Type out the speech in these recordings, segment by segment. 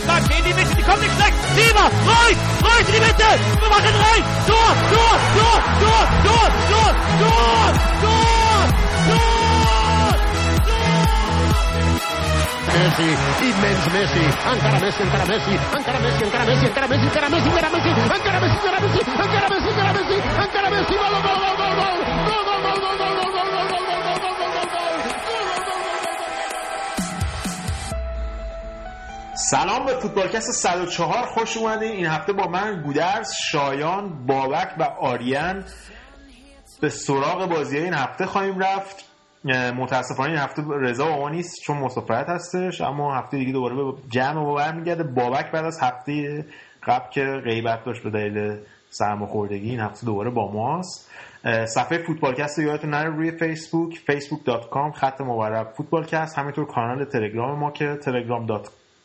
stark in die Mitte, die kommt nicht weg. Lieber, Reus, Reus in die Mitte. Wir machen rein. Tor, Tor, Tor, Tor, Tor, Tor, Tor, Tor. Messi, immens Messi, encara Messi, encara Messi, encara Messi, encara Messi, encara Messi, encara Messi, encara Messi, encara Messi, encara Messi, encara Messi, encara Messi, encara Messi, gol, gol, gol, gol, gol, gol, gol, gol, gol, gol, سلام به فوتبالکست 104 خوش اومدین. این هفته با من گودرز شایان بابک و آریان به سراغ بازی این هفته خواهیم رفت. متاسفانه این هفته رضا با ما نیست چون مسافرت هستش اما هفته دیگه دوباره به جمع ما برمیگرده بابک بعد از هفته قبل که غیبت داشت به دلیل سرماخوردگی این هفته دوباره با ماست. صفحه فوتبالکست رو یادتون نره. روی فیسبوک facebook.com خط مورب فوتبالکست. همینطور کانال تلگرام ما که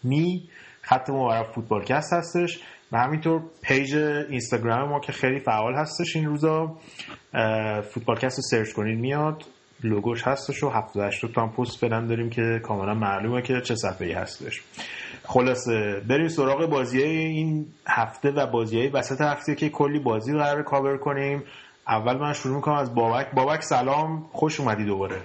telegram.me خط مورب فوتبالکست هستش و همینطور page اینستاگرام ما که خیلی فعال هستش این روزا. فوتبالکست رو سرچ کنید میاد. لوگوش هستش و 78 تا هم پست فعلا داریم که کاملا معلومه که چه صفحه‌ای هستش. خلاصه بریم سراغ بازی این هفته و بازی وسط هفته که کلی بازی قرار کاور کنیم. اول من شروع می‌کنم از بابک. بابک سلام. خوش اومدی دوباره.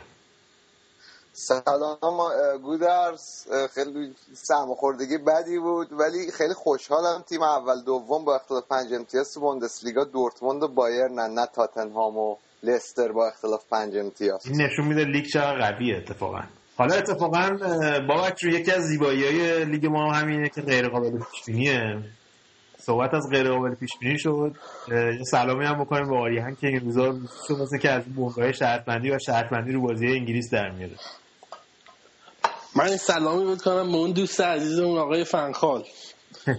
سلام گودرز. خیلی سرماخوردگی بدی بود ولی خیلی خوشحالم تیم اول دوم با اختلاف پنج امتیاز تو بوندسلیگا دورتموند و بایرن نه تاتنهام و لستر با اختلاف پنج امتیاز. این نشون میده لیگ چقدر قویه اتفاقا. حالا اتفاقا بابک رو یکی از زیبایی های لیگ ما همینه که غیر قابل پیش بینیه صحبت از غیر قابل پیش بینی شد یه سلامی هم بکنیم به آریان که این روزا مثل که از بنگاه شرطمندی و شرطمندی رو بازی انگلیس در میاره. من سلامی بکنم به اون دوست عزیزمون آقای فنخال.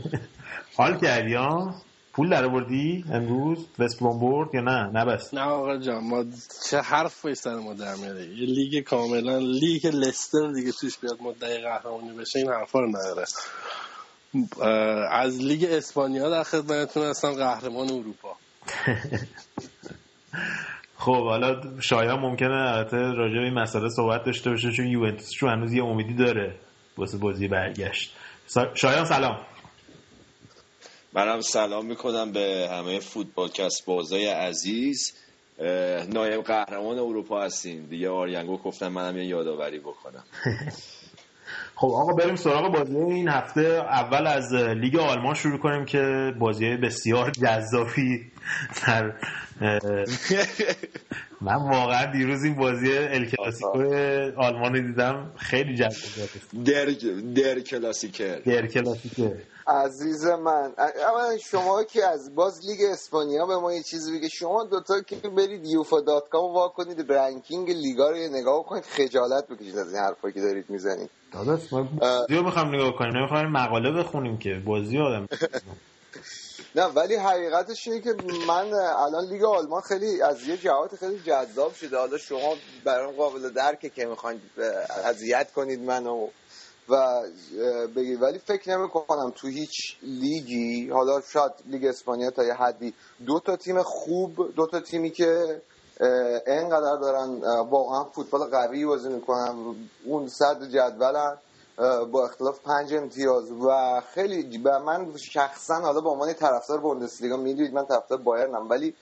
حال کردی ها؟ پول در بردی امروز؟ وست برد یا نه؟ نه بس. نه آقا جان ما چه حرف پای سر ما در میاره؟ یه لیگ کاملا لیگ لستر دیگه توش بیاد مدعی قهرمانی بشه این حرفا رو نداره. از لیگ اسپانیا در خدمتتون هستم قهرمان اروپا. خب حالا شایان ممکنه البته راجع به این مسئله صحبت داشته باشه چون یوونتوس چون هنوز یه امیدی داره واسه بازی برگشت. شایان سلام. منم سلام می‌کنم به همه فوتبالکست بازای عزیز. نایب قهرمان اروپا هستیم. دیگه آریانگو گفتم منم یه یادآوری بکنم. خب آقا بریم سراغ بازی. این هفته اول از لیگ آلمان شروع کنیم که بازی بسیار جذابی در من واقعا دیروز این بازی ال کلاسیکو آلمان دیدم. خیلی جذاب Der Der Klassiker Der Klassiker عزیز من اولا شما که از باز لیگ اسپانیا به ما یه چیزی بگه. شما دوتا که برید UEFA dot com وا کنید ranking لیگا رو نگاه کنید خجالت بکشید از این حرفایی که دارید می‌زنید. داداش ما بازی رو می‌خوام نگاه کنیم. نمی‌خوام مقاله بخونیم که. بازی آدم. نه ولی حقیقتش اینه که من الان لیگ آلمان خیلی از یه جهات خیلی جذاب شده. حالا شما برام قابل درکه که می‌خواید اذیت کنید منو و بگید. ولی فکر نمی کنم تو هیچ لیگی حالا شاید لیگ اسپانیا تا یه حدی دو تا تیم خوب دو تا تیمی که انقدر دارن واقعا فوتبال قوی بازی می‌کنن. اون صد جدولن با اختلاف پنج امتیاز. و خیلی به من شخصا حالا به عنوان طرفدار بوندسلیگا می‌دونید من طرفدار بایرنم. ولی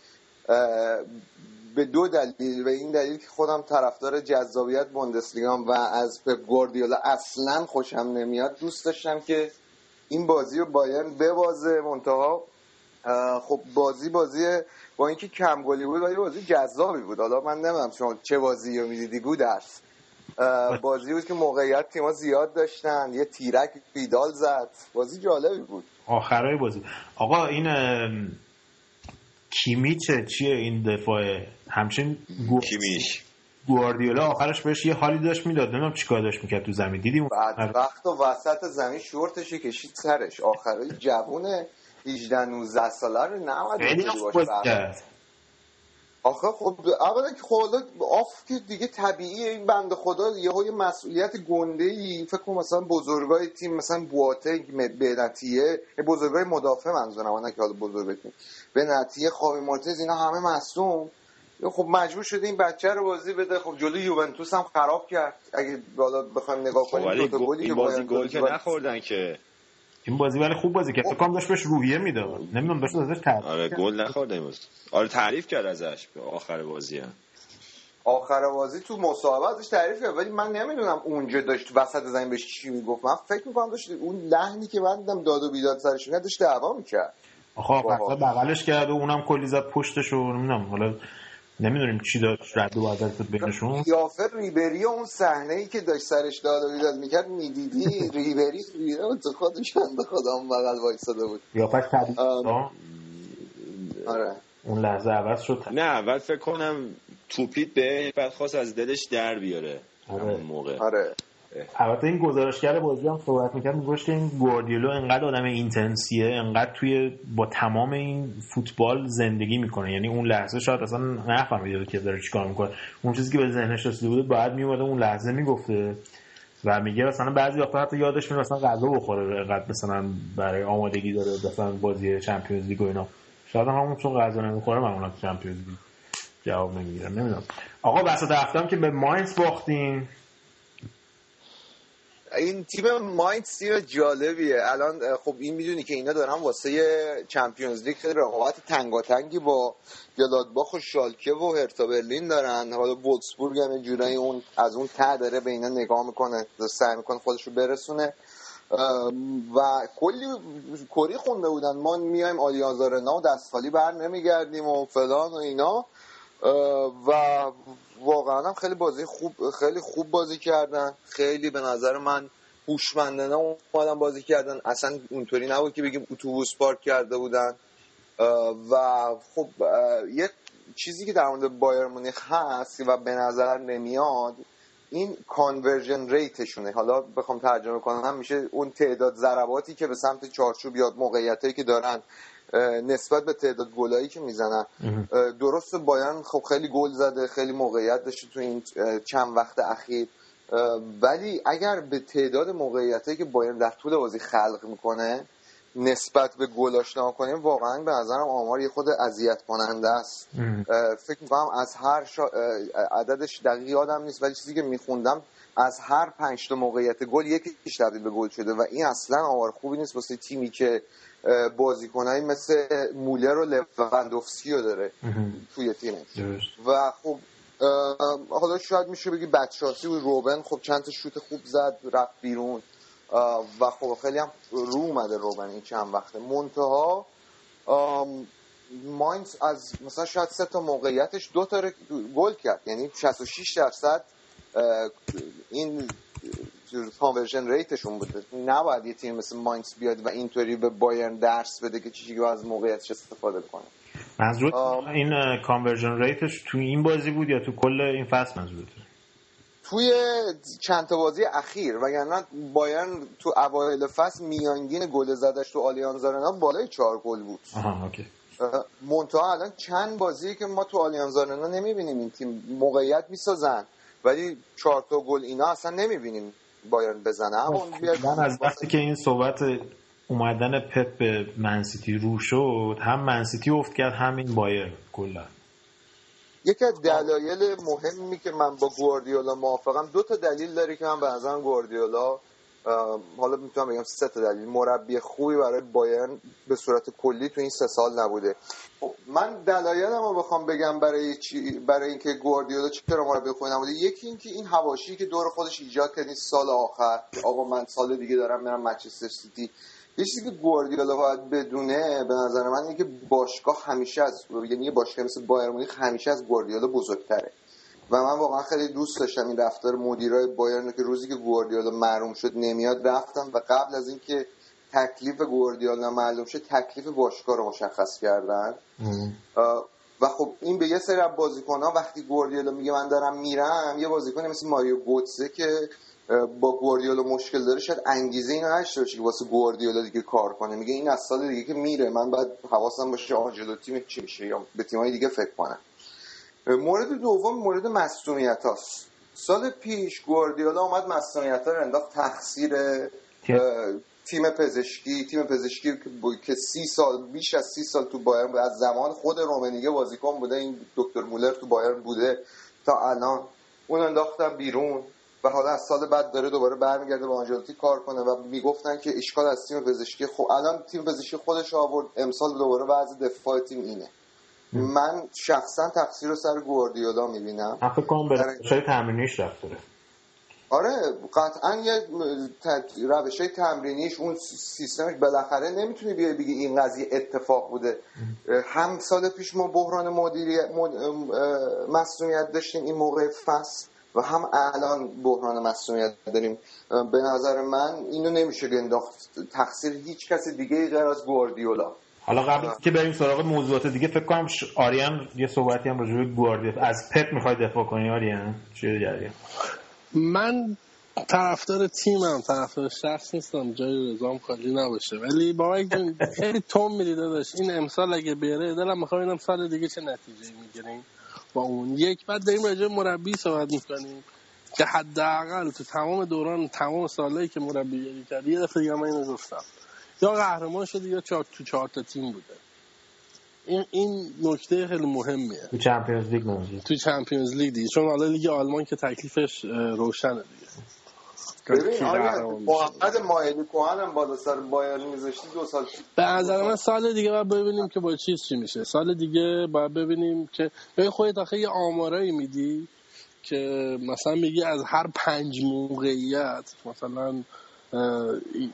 به دو دلیل. به این دلیل که خودم طرفدار جذابیت بوندسلیگام و از پپ گواردیولا اصلا خوشم نمیاد دوست داشتم که این بازی رو بایرن ببازه منتها. خب بازی بازی با اینکه کم گلی بود ولی بازی جذابی بود. حالا من نمی‌دونم شما چه بازی رو می‌دیدی گودرس بازی بود که موقعیت تیما زیاد داشتن یه تیرک بیدال زد. بازی جالبی بود. آخرای بازی. آقا این کیمیچه چیه این دفاع؟ همچین گو... کیمیش گواردیولا آخرش بهش یه حالی داشت می‌داد. نمی‌دونم چیکار داشت می‌کرد تو زمین. دیدیم بعد وقت و وسط زمین شورتش کشید سرش. آخرای جوونه. 18 19 ساله رو نمید آخه خب اولا که خدا آف که دیگه طبیعیه این بنده خدا یه های مسئولیت گنده ای فکر کنم مثلا بزرگای تیم مثلا بواته به نتیه بزرگای مدافع منظورم نه که حالا بزرگ تیم. به نتیه خاوی مارتز اینا همه مصوم خب مجبور شده این بچه رو بازی بده. خب جلوی یوونتوس هم خراب کرد. اگه بالا بخوایم نگاه کنیم ولی گل این بازی گل که نخوردن که. این بازی ولی خوب بازی کرد. فکر کنم داشت بهش روحیه می‌داد نمی‌دونم داشت ازش تعریف آره گل نخورد امروز. آره تعریف کرد ازش به آخر بازی هم. آخر بازی تو مصاحبه ازش تعریف کرد. ولی من نمی‌دونم اونجا داشت وسط زمین بهش چی می‌گفت. من فکر می‌کنم داشت اون لحنی که من دیدم داد و بیداد سرش میاد داشت دعوا می‌کرد. آخه بابا. پس بغلش کرد و اونم کلی زد پشتش و نمی‌دونم. حالا نمی‌دونیم چی داشت رد و بدل شد بینشون قیافه ریبری اون صحنه ای که داشت سرش داد و بیداد می‌کرد می‌دیدی؟ ریبری تو خودش بنده خدا اون بغل وایساده بود. قیافش تبدیل. آره. اون لحظه عوض شد. نه اول فکر کنم توپیت به بعد خواست از دلش در بیاره. آره. همون موقع. آره. البته این گزارشگر بازی هم صحبت می‌کرد میگوشت که این گواردیولو انقدر آدم اینتنسیه انقدر توی با تمام این فوتبال زندگی می‌کنه. یعنی اون لحظه شاید اصلا نفهمیده که داره چیکار می‌کنه. اون چیزی که به ذهنش رسیده بود باید میومده اون لحظه می‌گفته و میگه مثلا بعضی وقتا حتی یادش میاد مثلا غذا بخوره انقدر مثلا برای آمادگی داره مثلا بازی Champions League و اینا. شاید هم همون چون غذا نمی‌خوره معمولا Champions League جواب نمی‌گیرم نمی‌دونم. آقا وسط هفته هم که به ماینز باختیم. این تیم ماینز تیم جالبیه. الان خب این می‌دونی که اینا دارن واسه Champions League خیلی رقابت تنگاتنگی با گلادباخ و شالکه و هرتا برلین دارن. حالا وولفسبورگ هم جورایی اون از اون ته داره به اینا نگاه می‌کنه سعی می‌کنه خودش رو برسونه. و کلی کری خونده بودن. ما میایم آلیازارنا و دستخالی بر نمیگردیم و فلان و اینا. و واقعا هم خیلی بازی خوب خیلی خوب بازی کردن. خیلی به نظر من هوشمندانه اومدن بازی کردن. اصلا اونطوری نبود که بگیم اتوبوس پارک کرده بودن. و خب یه چیزی که در مورد بایر مونیخ هست و به نظر نمیاد این کانورژن ریتشونه. حالا بخوام ترجمه کنم میشه اون تعداد ضرباتی که به سمت چارچوب یاد موقعیتایی که دارن نسبت به تعداد گلایی که می‌زنن. درست بایرن خب خیلی گل زده خیلی موقعیت داشته تو این چند وقت اخیر. ولی اگر به تعداد موقعیتایی که بایرن در طول بازی خلق می‌کنه نسبت به گلاش نگاه کنیم واقعا به نظرم آمار یه خود اذیت کننده است فکر می‌کنم از هر شا... عددش دقیق یادم نیست ولی چیزی که میخوندم از هر پنج تا موقعیت گل یکیش تبدیل به گل شده و این اصلا آمار خوبی نیست واسه تیمی که بازیکنایی مثل مولر و لوندوفسکی رو داره توی تیمش و خب حالا شاید میشه بگی بدشانسی و روبن خب چند تا شوت خوب زد رفت بیرون. و خب خیلی هم رو اومده روبن این چند وقته. منتها ماینز از مثلا شاید سه تا موقعیتش دو تا گل کرد. یعنی 66 درصد این conversion rate شون بوده. نباید یه تیم مثل ماینز بیاد و اینطوری به بایرن درس بده که چیزی از موقعیتش استفاده کنه. منظور. این conversion rate ش تو این بازی بود یا تو کل این فصل منظورته توی چند تا بازی اخیر وگرنه بایرن تو اوایل فصل میانگین گل زدش تو آلیانز آرنا بالای چهار گل بود. آها okay. منتها الان چند بازی که ما تو آلیانز آرنا نمی‌بینیم این تیم موقعیت می‌سازن ولی چهار تا گل اینا اصلا نمی‌بینیم. بایرن بیاد- من از وقتی که این صحبت اومدن پپ به منسیتی رو شد هم منسیتی افت کرد هم این بایر کلا. یکی از دلایل مهمی که من با گواردیولا موافقم دو تا دلیل داره که من به نظرم گواردیولا حالا می‌تونم بگم سه تا دلیل. مربی خوبی برای بایرن به صورت کلی تو این سه سال نبوده. خب، من دلایلم رو بخوام بگم برای چی برای اینکه گواردیولا چرا مربی خوبی نبوده. یکی اینکه این حواشی که دور خودش ایجاد کرد این سال آخر آقا من سال دیگه دارم میرم منچستر سیتی. یه چیزی که گواردیولا باید بدونه به نظر من اینه که باشگاه همیشه از یعنی یه باشگاه مثل بایر مونیخ همیشه از گواردیولا بزرگتره. و من واقعا خیلی دوست داشتم این رفتار مدیرای بایرن که روزی که گواردیولا معلوم شد نمیاد رفتم و قبل از اینکه تکلیف گواردیولا معلوم شد تکلیف باشگاه رو مشخص کردن. و خب این به یه سری از بازیکن‌ها وقتی گواردیولا میگه من دارم میرم یه بازیکن مثل ماریو گوتسه که با گواردیولا مشکل داره شاید انگیزه اینو نداشته باشه که واسه گواردیولا دیگه کار کنه. میگه این از سال دیگه که میره من باید حواسم باشه آقا جلو تیم چی میشه یا به تیم‌های دیگه فکر کنم. مورد دوم مورد مسئولیت هاست سال پیش گواردیولا اومد مسئولیت ها رو انداخت تقصیر تیم پزشکی تیم پزشکی که سی سال بیش از سی سال تو بایرن. از زمان خود رومنیگه بازیکن بوده. این دکتر مولر تو بایرن بوده تا الان. اون انداختن بیرون و حالا از سال بعد داره دوباره برمیگرده با آنجلوتی کار کنه و می‌گفتن که اشکال از تیم پزشکی خب الان تیم پزشکی خودش آورد. امسال دوباره وضع دفاع تیم اینه. من شخصا تقصیر رو سر گواردیولا می‌بینم. فکر کنم به تمرینیش رفت داره آره قطعا یه روش های تمرینیش اون سیستمش بالاخره نمی‌تونی بیای بگی این قضیه اتفاق بوده. هم سال پیش ما بحران مدیریت مسئولیت داشتیم این موقع فصل و هم الان بحران مسئولیت داریم. به نظر من اینو نمیشه انداخت. تقصیر هیچ کس دیگه غیر از گواردیولا. حالا قبل که بریم سراغ موضوعات دیگه فکر کنم آریان یه صحبتی هم راجع به گواردیولا از پپ می‌خوای دفاع کنی آریان؟ چیه جریان من طرفدار تیمم طرفدار شخص نیستم جای رضام خالی نباشه. ولی با خیلی توم میری داداش. این امسال اگه بیاره دلم می‌خوام ببینم سال دیگه چه نتیجه می‌گیریم. با اون یک بعد داریم راجع مربی صحبت می‌کنیم. که حداقل تو تمام دوران تمام سالهایی که مربیگری کرد یه دفعه دیگه من اینو گفتم. یا قهرمان شده یا چهار تو چهار تا تیم بوده. این این نکته خیلی مهمیه. تو چمپیونز لیگ منظور تو چمپیونز لیگ دیگه. چون حالا لیگ آلمان که تکلیفش روشنه دیگه. ببین آیا محمد مایلی کوهن هم بالا سر بایرن میذاشتی دو سال به نظر من سال دیگه باید ببینیم که با چیز چی میشه. سال دیگه باید ببینیم که ببین خودت آخه یه آمارایی میدی که مثلا میگی از هر پنج موقعیت مثلا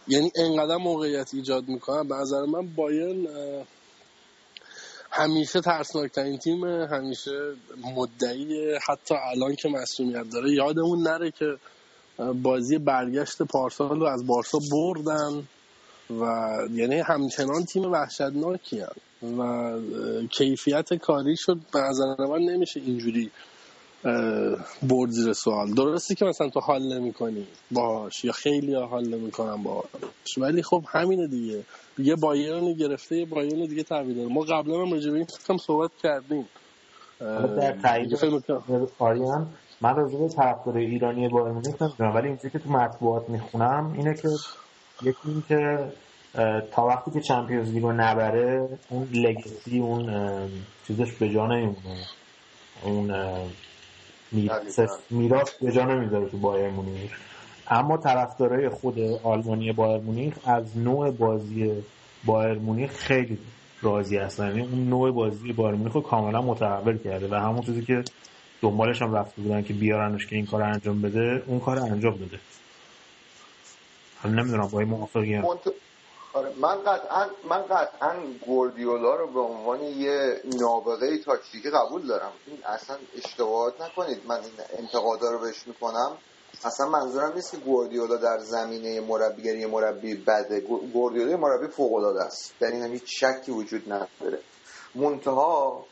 یعنی انقدر موقعیت ایجاد می‌کنن به نظر من بایرن همیشه ترسناکترین تیم همیشه مدعی حتی الان که مسئولیت داره یادمون نره که بازی برگشت پارسال رو از بارسا بردن و یعنی همچنان تیم وحشتناکی هم. و کیفیت کاری شد به نظر من نمیشه اینجوری برد زیر سوال. درسته که مثلا تو حال نمی کنی باش. یا خیلی ها حال نمی کنن باش ولی خب همینه دیگه. یه بایرن گرفته یه بایرن دیگه تحویل ما قبلا هم راجع به این کم صحبت کردیم. در تایید آریان من راجع به طرفدار ایرانی بایر مونیخ نمی‌دونم. ولی اینجوری که تو مطبوعات می‌خونم اینه که یکی این که تا وقتی که چمپیونز لیگو نبره اون لگسی اون چیزش به جا نمیمونه. اون میراث به جا نمی‌ذاره تو بایر مونیخ. اما طرفدارای خود آلمانی بایر مونیخ از نوع بازی بایر مونیخ خیلی راضی هستن. یعنی اون نوع بازی بایر مونیخ رو کاملا متحول کرده و همون چیزی که دنبالش هم رفته بودن که بیارنش که این کار انجام بده اون کار انجام بده. حالا نمی‌دونم با این موافقی آره من قطعا من قطعا گوردیولا رو به عنوان یه نابغه تاکتیکی قبول دارم. این اصلا اشتباهات نکنید. من این انتقادا رو بهش می‌کنم اصلا منظورم نیست که گوردیولا در زمینه مربیگری مربی بده. گوردیولا مربی فوق العاده است. در این هیچ شکی وجود نداره. منتها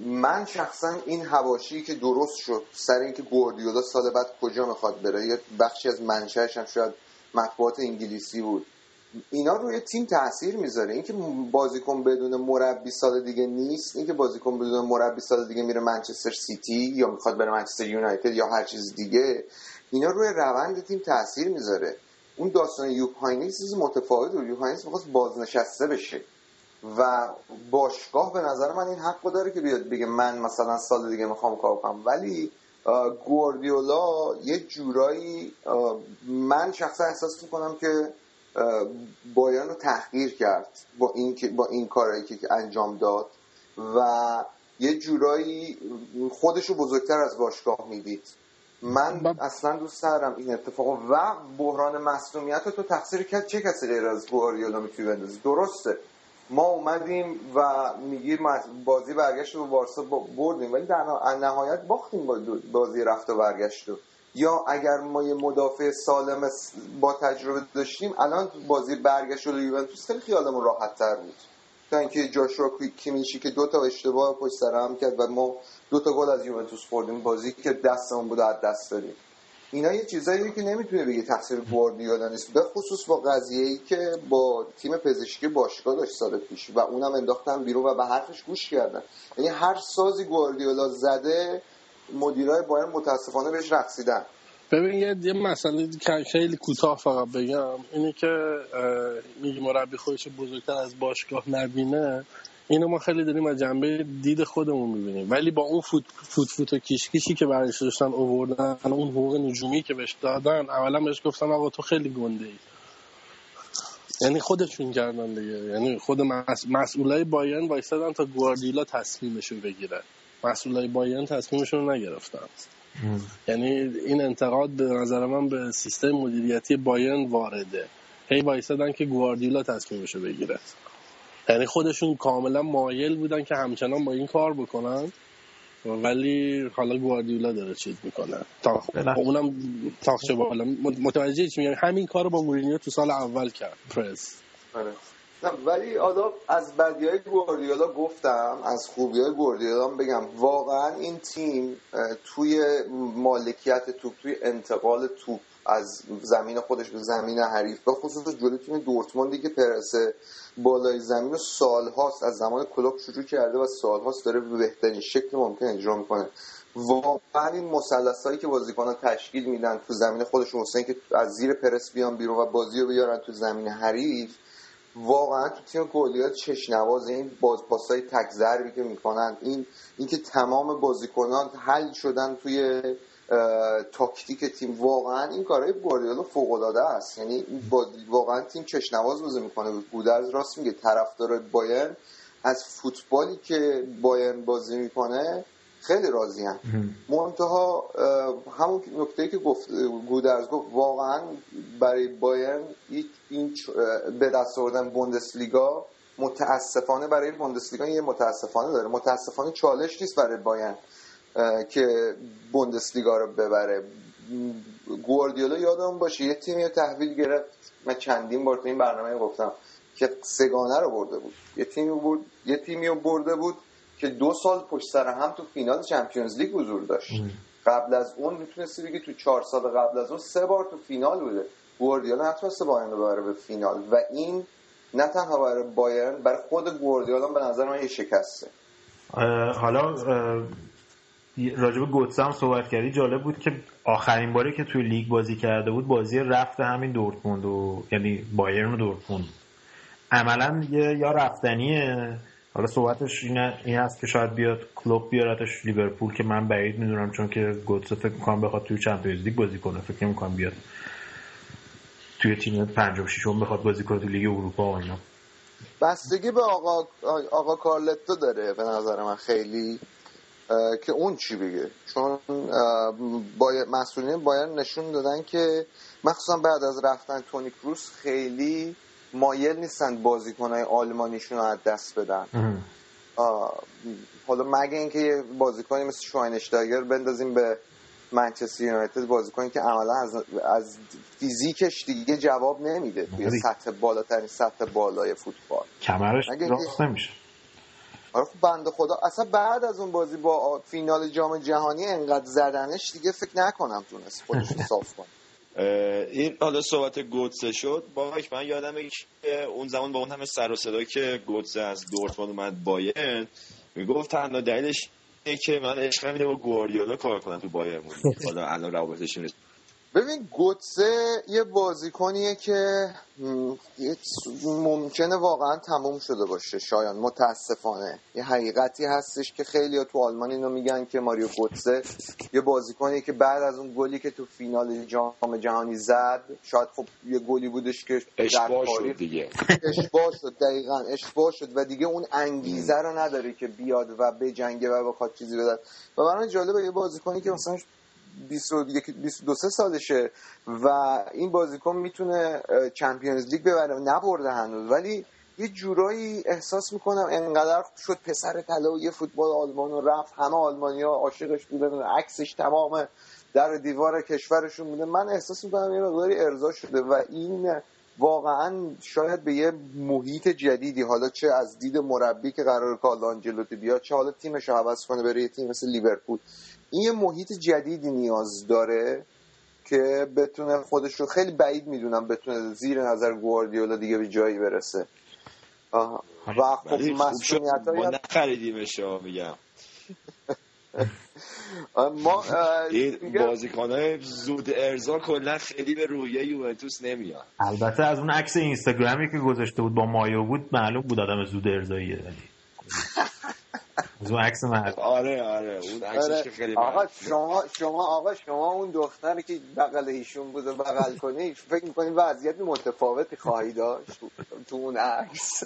من شخصا این هواشی که درست شد سر اینکه گوردیولا سال بعد کجا می‌خواد بره یه بخشی از منشأش هم شاید مطبوعات انگلیسی بود. اینا روی تیم تاثیر می‌ذاره. اینکه بازیکن بدون مربی سال دیگه نیست اینکه بازیکن بدون مربی سال دیگه میره منچستر سیتی یا می‌خواد بره منچستر یونایتد یا هر چیز دیگه اینا روی روند تیم تاثیر می‌ذاره. اون داستان یوپ هاینکس چیز متفاوت بود. یوپ هاینکس می‌خواست بازنشسته بشه و باشگاه به نظر من این حق داره که بیاد بگه من مثلا سال دیگه می‌خوام کار کنم. ولی گواردیولا یه جورایی من شخصا احساس می‌کنم که بایرن رو تحقیر کرد با این با این کارهایی که انجام داد و یه جورایی خودش رو بزرگتر از باشگاه می‌دید. من اصلا دوست دارم این اتفاق و بحران مسئولیت رو تو تقصیر کرد چه کسی غیر از گواردیولا می‌تونی بندازی؟ درسته. ما اومدیم و میگیم بازی برگشت رو بارسا بردیم ولی در نهایت باختیم بازی رفت و برگشت رو. یا اگر ما یه مدافع سالم با تجربه داشتیم الان بازی برگشت رو یوونتوس خیلی خیالمون راحت تر بود. تا اینکه جاشوا کیمیشی که دو تا اشتباه پشت سر هم کرد و ما دو تا گل از یوونتوس خوردیم. بازی که دستمون بود از دست دادیم. اینا یه چیزایی که نمی‌تونه بگه تقصیر گواردیولا نیست. به خصوص با قضیه ای که با تیم پزشکی باشگاه داشت سال پیش و اونم انداختن بیرون و به حرفش گوش کردن. یعنی هر سازی گواردیولا زده مدیرای بایر متاسفانه بهش رقصیدن. ببین یه, یه مسئله خیلی کوتاه فقط بگم اینه که میگه مربی خودش بزرگتر از باشگاه نبینه. اینو ما خیلی داریم از جنبه دید خودمون می‌بینیم. ولی با اون فوت فوت, فوت و کیشکیشی که برایش داشتن اووردن اون حقوق نجومی که بهش دادن اولا بهش گفتن آقا تو خیلی گنده ای یعنی خودشون کردن دیگه. یعنی خود مس... مسئولای بایرن وایستادن تا گواردیولا تصمیمشو بگیره مسئولای بایرن تصمیمشون رو نگرفتن. یعنی این انتقاد به نظر من به سیستم مدیریتی بایرن وارده. هی وایستادن که گواردیولا تصمیمشو بگیره. یعنی خودشون کاملا مایل بودن که همچنان با این کار بکنن. ولی حالا گواردیولا داره چیز می‌کنه. تا اونم تاخچه بالا. متوجه چی میگم؟ همین کارو با مورینیو تو سال اول کرد. پرس آره. نه ولی آدم از بدی های گواردیولا گفتم از خوبی های گواردیولا بگم. واقعا این تیم توی مالکیت توپ توی انتقال توپ از زمین خودش به زمین حریف به خصوص جلوی تیم دورتموندی که پرسه بالای زمین و سالهاست از زمان کلوب شروع کرده و سالهاست داره به بهترین شکل ممکن اجرا می‌کنه. واقعا این مثلث هایی که بازیکنان تشکیل میدن تو زمین خودشون حسین که از زیر پرس بیان بیرون و بازی رو بیارن تو زمین حریف واقعا تو تیم گلیات چشنواز این بازپاسای تک ضربی که می‌کنن این اینکه تمام بازیکنان حل شدن توی تاکتیک تیم واقعا این کارهای گواردیولا فوق العاده است. یعنی واقعا تیم چشنواز بازی می‌کنه. گودرز راست میگه طرفدار بایرن از فوتبالی که بایرن بازی می‌کنه خیلی راضی هم منتها همون نکته که گفت گودرز گفت واقعا برای بایرن این به دست آوردن بوندسلیگا متاسفانه برای بوندسلیگا یه متاسفانه داره. متاسفانه چالش نیست برای بایرن که بوندسلیگا رو ببره. گواردیولا یادم باشه یه تیمی تحویل گرفت. من چندین بار تو این برنامه گفتم که سگانه رو برده بود. یه تیمی برد یه تیمی رو برده بود که دو سال پشت سر هم تو فینال چمپیونز لیگ حضور داشت. قبل از اون می‌تونستی بگی تو چهار سال قبل از اون سه بار تو فینال بوده. گواردیولا نتونسته بایرن ببره به فینال. و این نه تنها برای بایرن برای خود گواردیولا به نظر من یه شکسته. حالا راجب گوتسه هم صحبت کردی. جالب بود که آخرین باری که توی لیگ بازی کرده بود بازی رفت همین دورتموند و یعنی بایرن و دورتموند. عملا یه یا رفتنیه حالا صحبتش این, این هست که شاید بیاد کلوپ بیارتش لیورپول که من بعید می‌دونم چون که گوتسه فکر می‌کنم بخواد توی Champions League بازی کنه. فکر می‌کنم بیاد توی تیم 56 بخواد بازی کنه توی لیگ اروپا و اینا. بستگی به آقا آقا کارلتو داره به نظر من خیلی که اون چی بگه؟ چون باید مسئولین باید نشون دادن که مخصوصا بعد از رفتن تونی کروس خیلی مایل نیستن بازیکنهای آلمانیشون رو از دست بدن. حالا مگه اینکه یه بازیکنی مثل شواینشتاگر بندازیم به منچستر یونایتد بازیکنی که عملا از, از فیزیکش دیگه جواب نمیده توی سطح بالاترین سطح بالای فوتبال. کمرش راست نمیشه. آره خب بنده خدا اصلا بعد از اون بازی با فینال جام جهانی انقدر زدنش دیگه فکر نکنم تونست خودش صاف کنه. این حالا صحبت گوتسه شد. با من یادم که اون زمان با اون همه سر و صدا که گوتسه از دورتموند اومد بایرن می‌گفت تنها دلیلش اینه که من عشقم اینه با گواردیولا کار کنم تو بایرن حالا الان روابطشون ببین گوتسه یه بازیکنیه که ممکنه واقعا تموم شده باشه شایان. متاسفانه. یه حقیقتی هستش که خیلی تو آلمان اینو میگن که ماریو گوتسه یه بازیکنیه که بعد از اون گلی که تو فینال جام جهانی زد شاید خب یه گلی بودش که اشباه شد دیگه. اشباه شد دقیقا اشباه شد و دیگه اون انگیزه رو نداره که بیاد و بجنگه و بخواد چیزی بده و برای جالبه یه بازیکنی که مثلا 22 سالشه و این بازیکن می‌تونه چمپیونز لیگ ببره. نبرده هنوز. ولی یه جورایی احساس می‌کنم انقدر شد پسر طلایی فوتبال آلمان و رفت. همه آلمانیا عاشقش بودن عکسش تمام در دیوار کشورشون بوده. من احساس می‌کنم یه مقداری ارضا شده و این واقعا شاید به یه محیط جدیدی حالا چه از دید مربی که قرار کارلو آنجلوتی بیاد چه حالا تیمش رو عوض کنه بره یه تیم مثل لیورپول. این یه محیط جدیدی نیاز داره که بتونه خودش رو خیلی بعید می‌دونم بتونه زیر نظر گواردیولا دیگه به جایی برسه. و خب مسئولیت ما نخریدیمش میگم. ما این بازیکن های زود ارزا کلا خیلی به رویه یوونتوس نمیاد البته از اون عکس اینستاگرامی که گذاشته بود با مایو بود معلوم بود آدم زود ارزاییه از اون عکس من. آره آره. اون عکسش آره. که خیلی آقا. شما شما آقا شما اون دختری که بغل ایشون بود و بغل کنی فکر می‌کنی وضعیت متفاوتی خواهی داشت تو اون عکس؟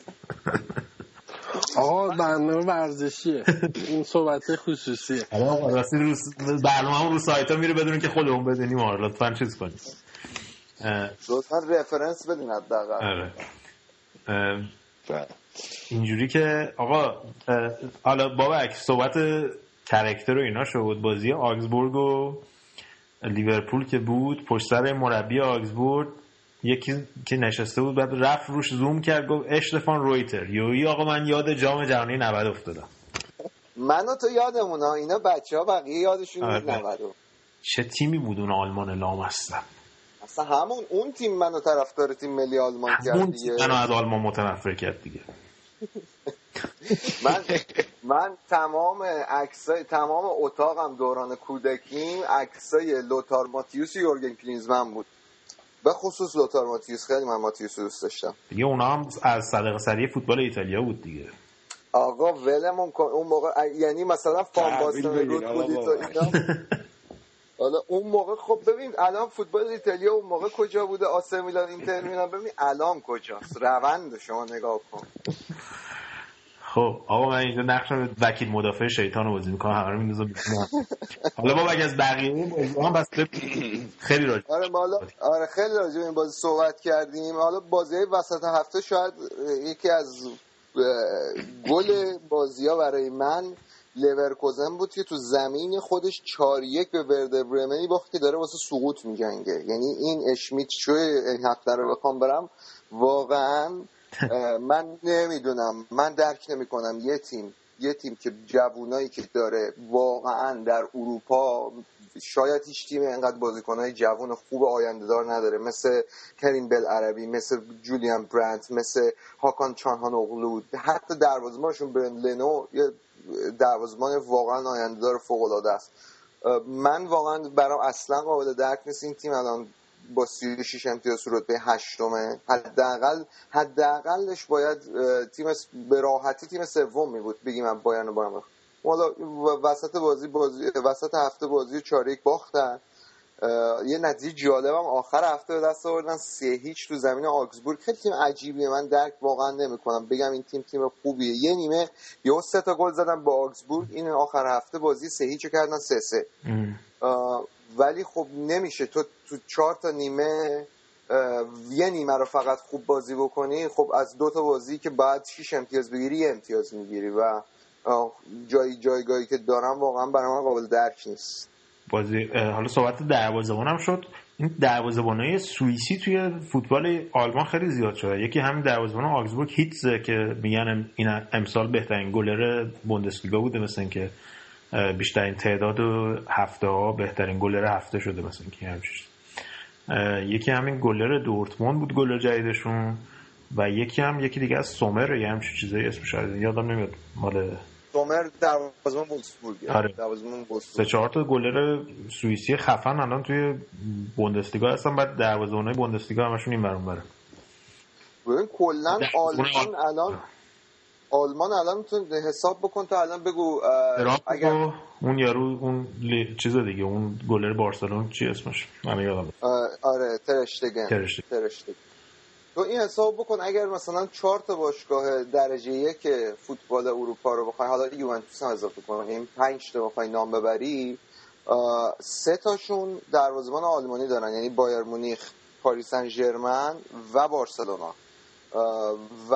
آقا برنامه ورزشیه. این صحبت خصوصیه. حالا آقا راستی رو برنامه رو سایت ها میره بدون که خودمون بدونیم. آره لطفا چیز کنیم. لطفا رفرنس بدین حداقل. آره. بله. اینجوری که آقا حالا بابک صحبت کرکتر و اینا شد. بازی آگزبورگ و لیورپول که بود پشت سر مربی آگزبورگ یکی که نشسته بود بعد رفت روش زوم کرد گفت اشتفان رویتر. یوی آقا من یاد جام جهانی 90 افتادم. من و تو یادمون ها. اینا بچه ها بقیه یادشون نیست آره. نودو چه تیمی بود اون آلمان لامصب اصلا؟ همون اون تیم منو طرفدار تیم ملی آلمان کرد دیگه. منو از آلمان متنفر کرد دیگه. من من تمام عکسای تمام اتاقم دوران کودکیم عکسای لوتار ماتیوس و یورگن کلینزمن بود. به خصوص لوتار ماتیوس خیلی من ماتیوس دوست داشتم. دیگه اونا هم از صدقه سری فوتبال ایتالیا بود دیگه. آقا ولمون کن. اون موقع یعنی مثلا فان باستن بودی تو. اینا حالا اون موقع خب ببین الان فوتبال ایتالیا اون موقع کجا بوده؟ آسه میلان اینتر میلان. ببین الان کجاست؟ روند شما نگاه کن. خب آقا من اینجا نقش وکیل مدافع شیطان رو بازی می‌کنم. همه رو میندازم. حالا با از بقیه بازی هم بس خیلی راجع. آره ما حالا آره خیلی راجع این بازی صحبت کردیم. حالا بازی وسط هفته شاید یکی از گل بازی ها برای من لورکوزن بود که تو زمین خودش 4 یک به ورده برمنی باخت که داره واسه سقوط میجنگه. یعنی این اشمیت شوی این هفته رو بخوام برم واقعا من نمی‌دونم. من درک نمی‌کنم. یه تیم یه تیم که جوونایی که داره واقعا در اروپا شاید هیچ تیم اینقدر بازیکنهای جوان خوب آینده دار نداره. مثل کریم بل عربی مثل جولیان برانت مثل هاکان چانهان اغلو حتی دروازه‌بانشون برند لنو یه دروازه‌بان واقعا آینده دار فوق العاده است من واقعا برام اصلا قابل درک نیست این تیم الان با 36 امتیاز رتبه هشتمه. حداقل حداقلش باید تیم به راحتی تیم سوم می بود بگیم من بایرن برم حالا و- وسط بازی بازی وسط هفته بازی چهار یک باختن. یه نتیجه جالبم آخر هفته به دست آوردن سه هیچ تو زمین آگزبورگ خیلی تیم عجیبیه من درک واقعا نمی‌کنم. بگم این تیم تیم خوبیه. یه نیمه یهو سه تا گل زدن با آگزبورگ این آخر هفته بازی سه هیچ رو کردن سه سه. ولی خب نمیشه تو تو چهار تا نیمه یه نیمه رو فقط خوب بازی بکنی. خب از دو تا بازی که بعد شیش امتیاز بگیری یه امتیاز می‌گیری و آه، جای جایگاهی که دارم واقعا برای من قابل درک نیست. بازی حالا صحبت دروازه‌بان هم شد. این دروازه‌بانای سوئیسی توی فوتبال آلمان خیلی زیاد شده. یکی همین دروازه‌بان آگزبورگ هیتزه که میگن این امسال بهترین گلر بوندسلیگا بوده مثل اینکه بیشترین تعداد هفته ها بهترین گلر هفته شده مثل اینکه همچین چیز. اه، یکی همین گلر دورتموند بود گلر جدیدشون. و یکی هم یکی دیگه از سومر یه همچین چیزایی اسمش یادم نمیاد. مال سومر دروازه‌بان وولفسبورگ آره. دروازه‌بان سه چهار تا گلر سوئیسی خفن الان توی بوندسلیگا هستن بعد دروازه‌بانای بوندسلیگا همشون این برون بره ببین کلا آلمان الان آلمان الان تو حساب بکن تا الان بگو اگر اون یارو اون لی... چیز دیگه اون گلر بارسلون چی اسمش؟ من یادم آره ترشتگن. ترشتگن. تو این حساب بکن اگر مثلا چهار تا باشگاه درجه یک فوتبال اروپا رو بخوای حالا یوونتوس هم اضافه کن این پنج تا بخوای نام ببری سه تاشون دروازه‌بان آلمانی دارن یعنی بایر مونیخ پاریس سن ژرمن و بارسلونا. و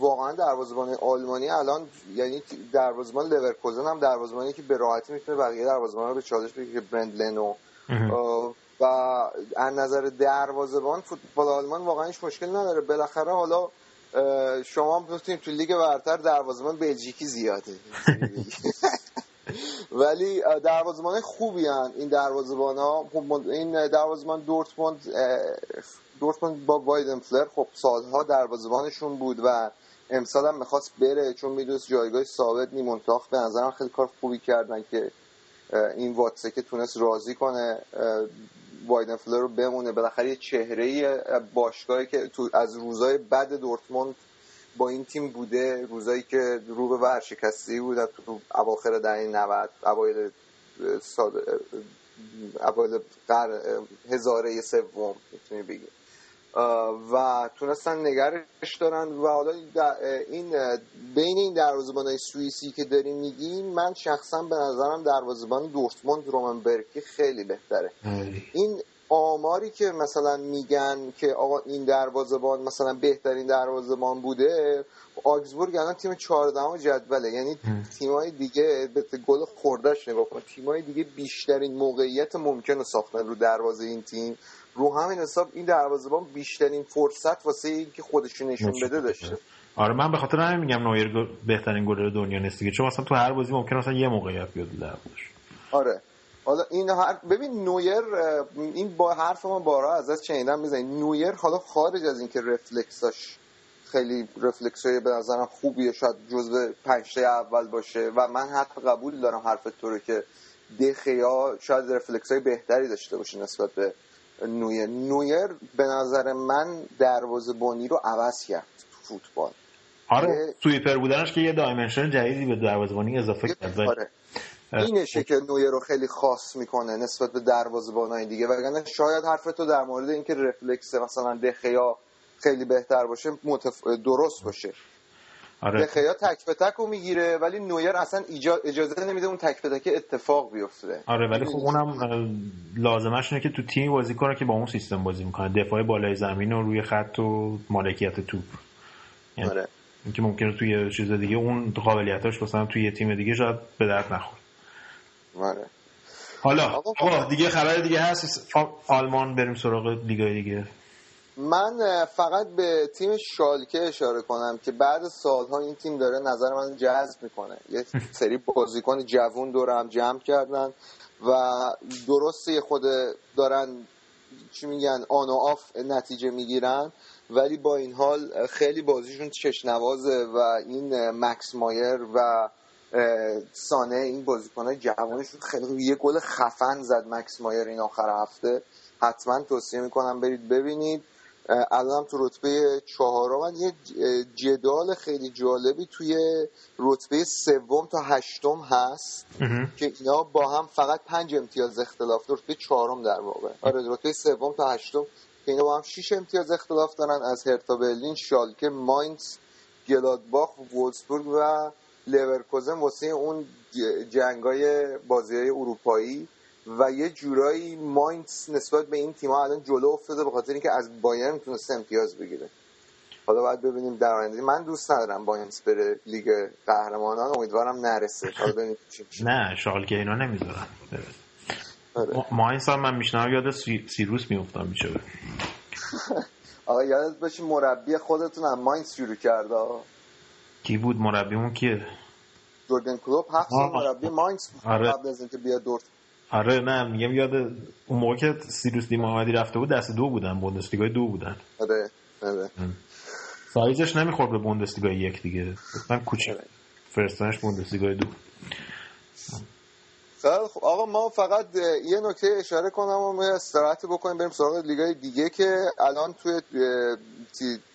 واقعا دروازه‌بان آلمانی الان یعنی دروازه‌بان لورکوزن هم دروازه‌بانی که به راحتی می‌تونه بقیه دروازه‌بانا رو به چالش بگیره که برند لنو و از نظر دروازه‌بان فوتبال آلمان واقعا هیچ مشکل نداره بالاخره حالا شما می‌تونید تو لیگ برتر دروازه‌بان بلژیکی زیاده ولی اه، دروازه‌بان خوبی هن. این دروازه‌بان ها این دروازه‌بان دورتموند دورتموند با وایدن فلر خب سالها دروازه‌بانشون بود و امسال هم می‌خواست بره چون می‌دونست جایگاه ثابت نی منتاخ به نظرم خیلی کار خوبی کردن که این واتسه که تونست راضی کنه وایدن فلر رو بمونه. بالاخره یه چهره باشگاهی که تو از روزای بد دورتموند با این تیم بوده روزایی که رو به ورشکستی بود تو اواخر دهه 90 اوایل سال اوایل قرن هزاره سوم می‌تونی بگی. و تونستن نگرش دارن و حالا این بین این دروازه‌بانای سوئیسی که داریم میگیم من شخصا به نظرم دروازه‌بان دورتموند رومنبرگی خیلی بهتره. این آماری که مثلا میگن که آقا این دروازه‌بان مثلا بهترین دروازه‌بان بوده آگزبورگ الان تیم 14 جدوله. یعنی تیمای دیگه به گل خوردش نگاه کن. تیمای دیگه بیشترین موقعیت ممکن رو ساختن رو دروازه این تیم. رو همین حساب این دروازه‌بان بیشترین فرصت واسه اینکه خودش نشون بده داشته. آره من به خاطر همین میگم نویر بهترین گلر دنیا نیست دیگه چون مثلا تو هر بازی ممکن مثلا یه موقعیت بیاد دروازش آره. حالا این هر... ببین نویر این با حرف ما بارا ازش شنیدم می‌زنی. نویر حالا خارج از اینکه رفلکساش خیلی رفلکس های به نظرم خوبیه شاید جزو پنج تای اول باشه و من حتی قبول دارم حرف تو رو که دخیا شاید رفلکس های بهتری داشته باشه نسبت به نویر. نویر به نظر من دروازه بانی رو عوض کرد تو فوتبال. آره sweeper بودنش که یه dimension جدیدی به دروازه‌بانی اضافه کرد آره. اینشه که نویر رو خیلی خاص می‌کنه نسبت به دروازه‌بانای دیگه. وگرنه شاید حرف تو در مورد اینکه رفلکس مثلا دخیا خیلی بهتر باشه متف... درست باشه. آره. دخیا تک به تک رو می‌گیره ولی نویر اصلا اجازه نمیده اون تک به تک اتفاق بیفته. آره ولی خب اونم لازمش اینه که تو تیم بازی کنه که با اون سیستم بازی می‌کنه. دفاع بالای زمین و روی خط و مالکیت توپ. یعنی آره. اینکه ممکنه توی چیز دیگه اون قابلیتاش مثلا توی یه تیم دیگه شاید به درد نخوره. آره. حالا آقا دیگه خبر دیگه هست؟ آلمان بریم سراغ لیگای دیگه. من فقط به تیم شالکه اشاره کنم که بعد سالها این تیم داره نظر من جذب می‌کنه. یه سری بازیکن جوون دورم جمع کردن و درسته خود دارن چی میگن آن و آف نتیجه می‌گیرن. ولی با این حال خیلی بازیشون چشنوازه و این مکس مایر و سانه این بازیکنهای جوانشون خیلی یه گل خفن زد مکس مایر این آخر هفته. حتما توصیه می‌کنم برید ببینید. الان تو رتبه چهارم یه جدال خیلی جالبی توی رتبه سوم تا هشتم هست که اینا با هم فقط پنج امتیاز اختلاف رتبه چهارم در واقع. آره رتبه سوم تا هشتم که اینا با هم شیش امتیاز اختلاف دارن از هرتا برلین شالکه ماینز گلادباخ وولسبورگ و لورکوزن واسه اون جنگای بازی های اروپایی. و یه جورایی ماینز نسبت به این تیم‌ها الان جلو افتاده به خاطر اینکه از بایرن تونسته امتیاز بگیره. حالا باید ببینیم در آینده. من دوست ندارم باینز بره لیگ قهرمانان. امیدوارم نرسه. حالا نه شالکه اینا نمی‌ذارن. آره. ماینز هم من میشنم یاد سیروس میافتم میشه آقا یادت باشه مربی خودتون هم ماینز شروع کرده کی بود مربیمون؟ کیه؟ جوردن کلوب هفت مربی ماینز آره. قبل از اینکه بیاد دورت آره نه میگم یاد اون موقع که سیروس دی محمدی رفته بود دست دو بودن بوندسلیگا دو بودن. آره آره. سایزش نمی‌خورد به بوندسلیگا یک دیگه. من کوچیک. آره. فرستانش بوندسلیگا دو. خب آقا ما فقط یه نکته اشاره کنم و استراحت بکنیم بریم سراغ لیگای دیگه که الان توی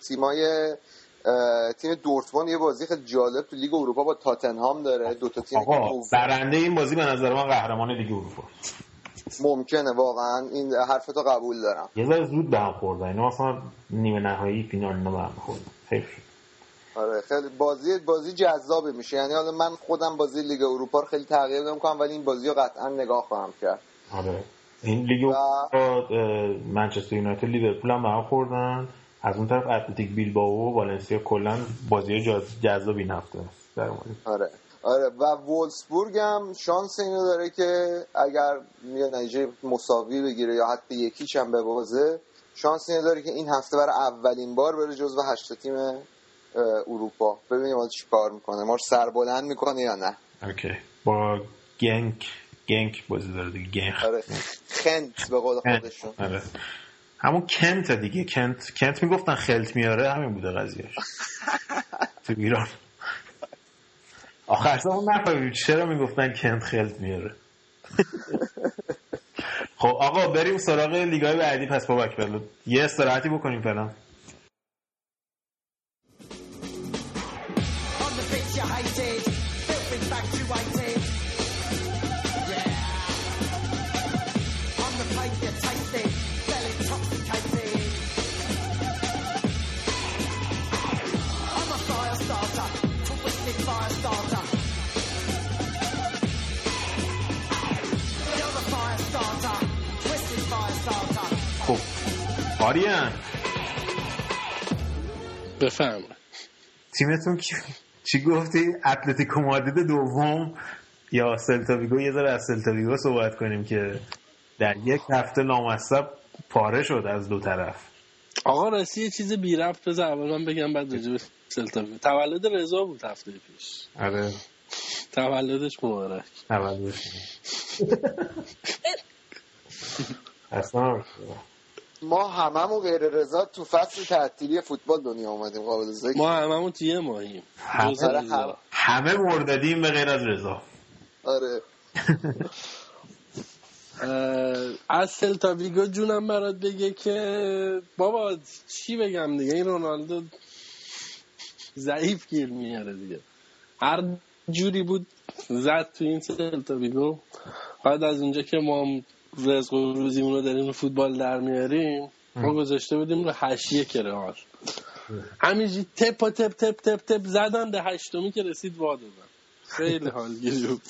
تیمای تیم دورتموند یه بازی خیلی جالب تو لیگ اروپا با تاتنهام داره. دو تا تیم برنده این بازی به نظر من قهرمان لیگ اروپا. ممکنه واقعا. این حرفتو قبول دارم. یه ذره زود به هم خوردن. اینا اصلا نیمه نهایی فینال اینا به هم خوردن. آره خیلی بازی بازی جذابی میشه. یعنی حالا من خودم بازی لیگ اروپا رو خیلی تعقیب نمی‌کنم ولی این بازی رو قطعا نگاه خواهم کرد. آره. این لیگ اروپا منچستر یونایتد لیورپول هم به هم خوردن. از اون طرف اتلتیک بیلبائو و والنسیا کلا بازی جذابی این هفته در آره. آره و وولسبورگ هم شانس اینو داره که اگر یه نتیجه مساوی بگیره یا حتی یکیش هم ببازه شانس اینو داره که این هفته برای اولین بار بره جزو هشت تیم اروپا. ببینیم حالا کار می‌کنه. ما سربلند می‌کنه یا نه؟ اوکی. با گنک گنک بازی داره دیگه. گنک آره. خنت به قول خودشون. آره. همون کنت دیگه. کنت کنت می‌گفتن خلط میاره همین بوده قضیهش. تو ایران. آخر زمان نفهمید چرا می‌گفتن کنت خلط میاره. خب آقا بریم سراغ لیگای بعدی. پس بابک بلو یه استراحتی بکنیم فعلا. آریان بفهم تیمتون کی چی گفتی؟ اتلتیکو مادرید دوم یا سلتاویگو یه ذره از سلتاویگو صحبت کنیم که در یک هفته نامصب پاره شد از دو طرف. آقا راستی یه چیز بی رفت بذار اول من بگم بعد راجع به سلتا تولد رضا بود هفته پیش. آره. تولدش مبارک. تولدش. اصلا ما هممون غیر رضا تو فصل تعطیلی فوتبال دنیا اومدیم قابل ذکر. ما هممون تو یه ماهیم. همه- رضا. همه. مرددیم به غیر از رضا. آره. از سلتا ویگو جونم برات بگه که بابا چی بگم دیگه؟ این رونالدو ضعیف گیر میاره دیگه. هر جوری بود زد تو این سلتا ویگو. بعد از اونجا که ما رزق و روزیمون رو داریم فوتبال در میاریم ما گذاشته بودیم رو هشت که رئال. همینجی تپ و تپ تپ تپ تپ زدن به هشتمی که رسید وا دادن. خیلی حالگیری بود.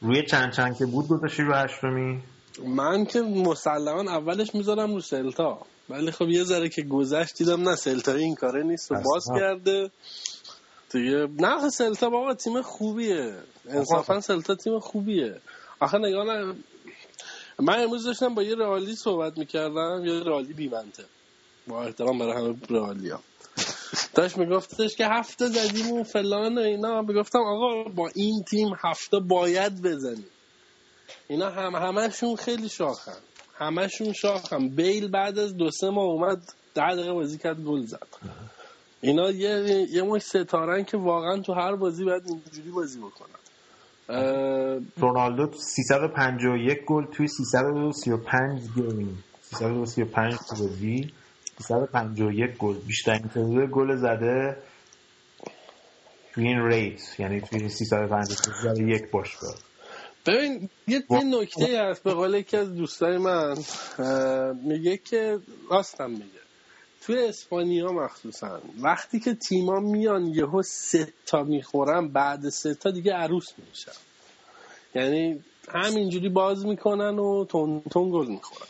روی چند چند که بود گذاشتی رو هشتمی؟ من که مسلما اولش می‌ذارم رو سلتا. ولی خب یه ذره که گذشت دیدم نه سلتا این کاره نیست. و باز. کرده. دیگه نه سلتا بابا تیم خوبیه. انصافا سلتا تیم خوبیه. آخه نگاه من امروز داشتم با یه رئالی صحبت می‌کردم یه رئالی بی منطق با احترام برای همه رئالی ها داشت میگفتش که هفته زدیم و فلان و اینا. می‌گفتم آقا با این تیم هفته باید بزنیم. اینا هم همشون خیلی شاخن. همشون شاخن. بیل بعد از دو سه ماه اومد ده دقیقه بازی کرد گل زد. اینا یه یه مش ستارن که واقعا تو هر بازی باید اینجوری بازی بکنن. رونالدو 351 گل توی 335 گیم 335 تا بازی 351 گل. بیشترین تعداد گل زده توی این ریت یعنی توی این 350 یک باشگاه ببین یه, یه نکته هست به قول یکی از دوستای من میگه که راستم میگه. توی اسپانیا مخصوصا. وقتی که تیما میان یهو سه تا می‌خورن بعد سه تا دیگه عروس میشن. یعنی همینجوری باز می‌کنن و تون تون گل می‌خورن.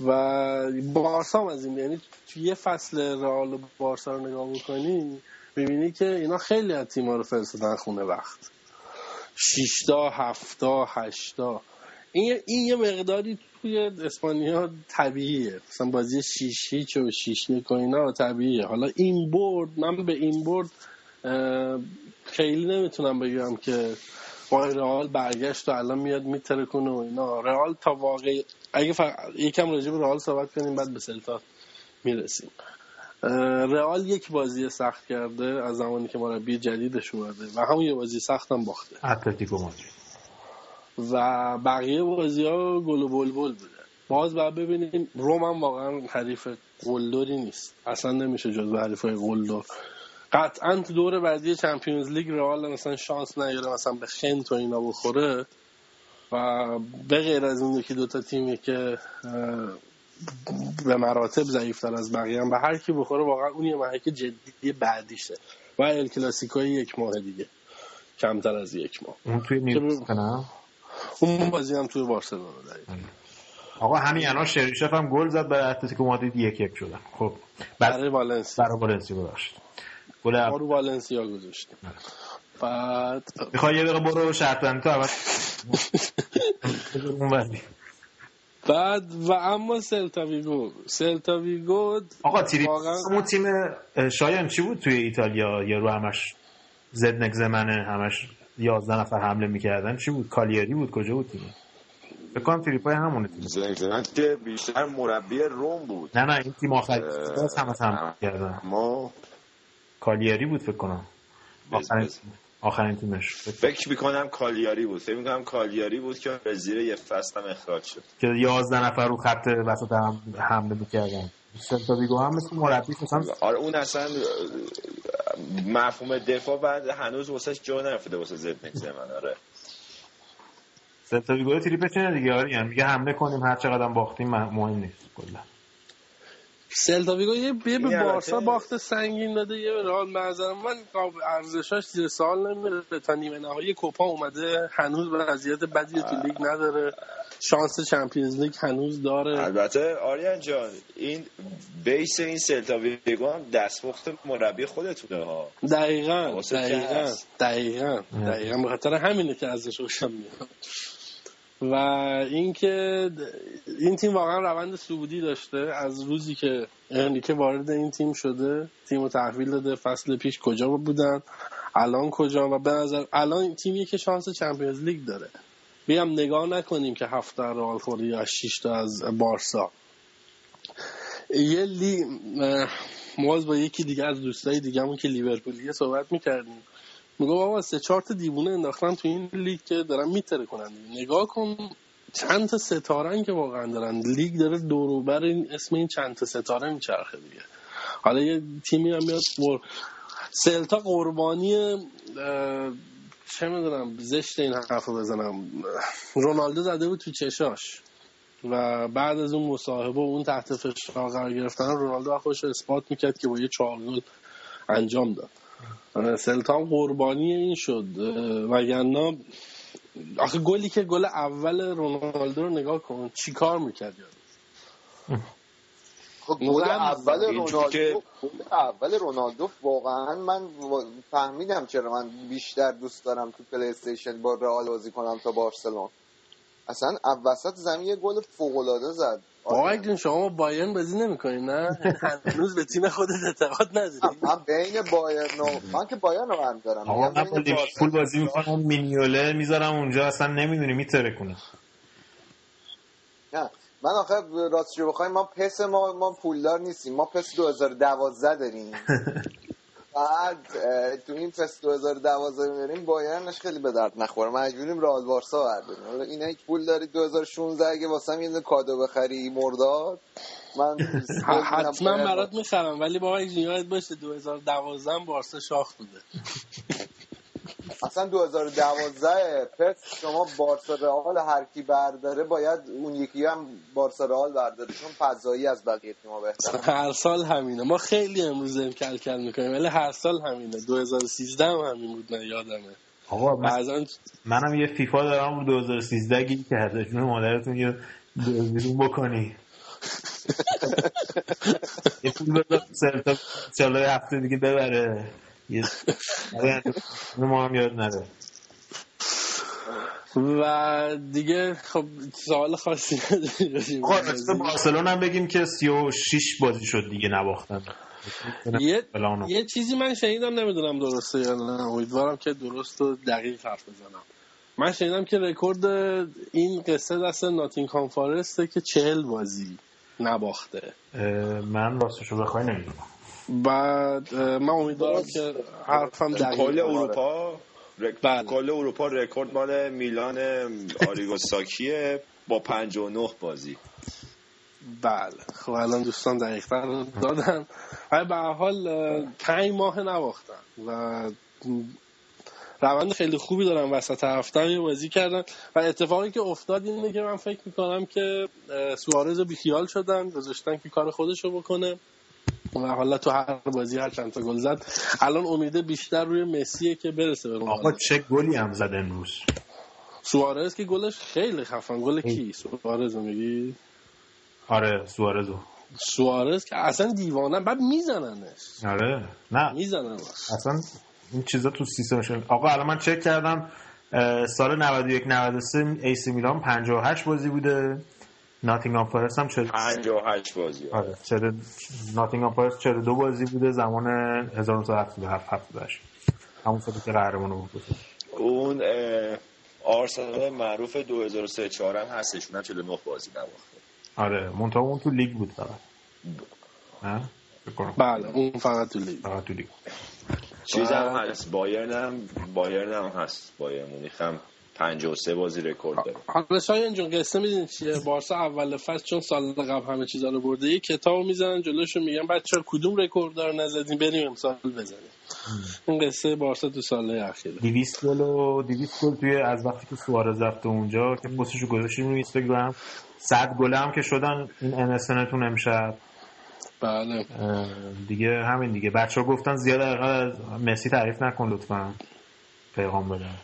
و بارسا هم از این یعنی توی یه فصل رئال و بارسا رو نگاه بکنی می‌بینی که اینا خیلی از تیما رو فرستادن خونه وقت. شیشتا هفتا هشتا. این, این یه مقداری توی اسپانیا طبیعیه. مثلا بازی شیش هیچ و شیش یک و اینا طبیعیه. حالا این برد من به این برد خیلی نمی‌تونم بگم که با رئال برگشت و الان میاد میتره کنه و اینا. رئال تا واقع اگه فق... یکم راجع به رئال صحبت کنیم بعد به سلتا می‌رسیم. رئال یک بازی سخت کرده از زمانی که مربی جدیدش اومده و همون یه بازی سخت هم باخته. اتلتیکو مادرید. و بقیه بازی ها گل و بلبل بوده. باز باید ببینیم روم هم واقعا حریف قلدری نیست. اصلا نمیشه جز حریف های قلدر. قطعا تو دور بعدی چمپیونز لیگ رئال مثلا شانس نیاره مثلا به خنت و اینا بخوره. و به غیر از اون یکی دوتا تیمی که به مراتب ضعیفتر از بقیه هم به هر کی بخوره واقعا اون یه محک جدی بعدیشه. و ال کلاسیکوی یک ماه دیگه. کمتر از یک ماه. اون توی نه؟ اون بازی هم توی بارسلونا داریم. آقا همین الان شریشف هم گل زد برای اتلتیکو مادرید یک یک شدن. خب برای والنسیا. برای والنسیا ببخشید. گل. رو والنسیا گذاشتیم. بعد می‌خوای یه دقیقه برو شرط بندی تو اول. بعد و اما سلتا ویگو. سلتا ویگو آقا تیری اون تیم شایان چی بود توی ایتالیا؟ یه رو همش زدنک زمنه همش یازده نفر حمله می‌کردن. چی بود؟ کالیاری بود؟ کجا بود تیم فکر کنم تریپای همونه تیم زنگ که بیشتر مربی روم بود. نه نه این تیم آخر باز هم هم کردن. ما کالیاری بود فکر کنم. آخرین. آخرین تیمش. فکر می‌کنم کالیاری بود. فکر می‌کنم کالیاری بود که به زیر یه فصل هم اخراج شد. که یازده نفر رو خط وسط هم حمله می‌کردن. سلتا ویگو هم مثل مربی آره اون اصلا مفهوم دفاع بعد هنوز واسه جا نرفته واسه زد زمن آره. سلتا ویگو تریپش اینه دیگه آره. یعنی میگه حمله کنیم هر چقدر باختیم مه- مهم نیست کلا. سلتا ویگو یه به بارسا باخت سنگین داده یه به رئال نظر من ارزشاش زیر سوال نمیره. تا نیمه نهایی کوپا اومده هنوز وضعیت بدی تو لیگ نداره. شانس چمپیونز لیگ هنوز داره. البته آریان جان این بیس این سلتا ویگو هم دستپخت مربی خودتونه ها. دقیقا دقیقا. دقیقا دقیقا. به خاطر همینه که ازش خوشم میاد. و اینکه این تیم واقعا روند صعودی داشته. از روزی که انریکه وارد این تیم شده تیم رو تحویل داده. فصل پیش کجا بودن؟ الان کجا؟ و به نظر الان این تیمی که شانس چمپیونز لیگ داره. بیام نگاه نکنیم که هفته رئال خورده یا 6 تا از بارسا. یه لی موز با یکی دیگه از دوستای دیگه‌مون که لیورپولیه صحبت می‌کردیم. میگو بابا سه چهار تا دیوونه انداختن تو این لیگ که دارن میتره کنن نگاه کن چند تا ستاره که واقعا دارن. لیگ داره دوروبر این اسم این چند تا ستاره میچرخه دیگه. حالا یه تیمی هم میاد. سلتا قربانی چه می‌دونم زشت این حرف بزنم. رونالدو زده بود تو چشاش و بعد از اون مصاحبه و اون تحت فشار قرار گرفتن رونالدو خودش رو اثبات می‌کرد که با یه چهار گل انجام داد. هم قربانی این شد. اه، وگرنه آخه گلی که گل اول رونالدو رو نگاه کن چی کار می‌کرد؟ یاد خب گل رمز اول رونالدو که- اول رونالدو واقعا من فهمیدم چرا من بیشتر دوست دارم تو پلی استیشن با رئال بازی کنم تا بارسلون. اصلا وسط زمین یه گل فوق العاده زد جون شما با بایرن بازی نمی‌کنین نه؟ هنوز به تیم خودت اعتقاد نداری. من بین بایرن و من که بایرن رو هم دارم. آقا میگم من با لیورپول بازی می‌کنم مینیوله می‌ذارم اونجا اصلا نمی‌دونی میتره کنه نه. من آخه راستش رو بخوایم ما پس ما ما پولدار نیستیم. ما پس 2012 داریم. بعد تو این پس 2012 می‌بریم بایرنش خیلی به درد نخوره. مجبوریم رئال بارسا برداریم. حالا اینا یک پول داری 2016 اگه واسم یه دونه کادو بخری مرداد من حتما برات می‌خرم ولی بابا یاد باشه 2012 هم بارسا شاخ بوده. اصلا 2012 پس شما بارسا رئال هر کی برداره باید اون یکی هم بارسا رئال برداره چون فضایی از بقیه تیم‌ها بهتره. هر سال همینه. ما خیلی امروز هم کل کل می‌کنیم ولی هر سال همینه. 2013 هم همین بود من یادمه. آقا من بعضا منم یه فیفا دارم رو 2013 گیر کرده. جون مادرتون یه بیرون بکنی. یه پول بذار چالای هفته دیگه ببره. ما هم یاد نره. و دیگه خب سوال خاصی به بارسلون هم بگیم که 36 بازی شد دیگه نباختن. یه. یه چیزی من شنیدم نمی‌دونم درسته یا نه. امیدوارم که درست و دقیق حرف بزنم. من شنیدم که رکورد این قصه دست ناتینگهام فارسته که چهل بازی نباخته. من راستشو بخوای نمی‌دونم. بعد من امیدوارم که حرفم دقیق کل باشه. اروپا رک... بله. کل اروپا رکورد مال میلان آریگو ساکیه با 59 بازی. بله. خب الان دوستان دقیق رو دادن. ولی به حال پنج ماه نباختن و روند خیلی خوبی دارن وسط هفته یه بازی کردن. و اتفاقی که افتاد اینه که من فکر می‌کنم که سوارز رو بیخیال شدن گذاشتن که کار خودش رو بکنه. و حالا تو هر بازی هر چند تا گل زد. الان امیده بیشتر روی مسیه که برسه به آقا چه گلی هم زد امروز. سوارز که گلش خیلی خفن. گل کی؟ سوارز میگی؟ آره سوارزو. سوارز که اصلا دیوانه. بعد میزننش. آره نه. می‌زنن اصلا این چیزا تو سیستمشون آقا الان من چک کردم سال 91 93 ایسی میلان 58 بازی بوده. ناتینگهام فارست هم 40 58 بازی. آره 40 ناتینگهام فارست 42 بازی بوده زمان 1977 78 همون سالی که قهرمان بود. اون آرسنال معروف 2003 4 هم هستش اونم 49 بازی نباخته آره منتها اون تو لیگ بود فقط. نه. بله اون فقط تو لیگ. فقط تو لیگ. چیز هم هست بایرن هم بایرن هم هست بایرن مونیخ هم 53 بازی رکورد داره. حالا شایان جون قصه می‌دونی چیه؟ بارسا اول فصل چون سال قبل همه چیزا رو برده یه کتابو می‌زنن جلوشون میگن بچه کدوم رکورد دار نزدیم؟ بریم امسال بزنیم. این قصه بارسا تو سال اخیره. 200 گل و 200 گل توی از وقتی که سوارز رفته اونجا که پستشو گذاشتیم روی اینستاگرام. 100 گل هم که شدن این MSN امشب. بله. دیگه همین دیگه. بچه ها گفتن زیاد از مسی تعریف نکن لطفا. پیغام بدن.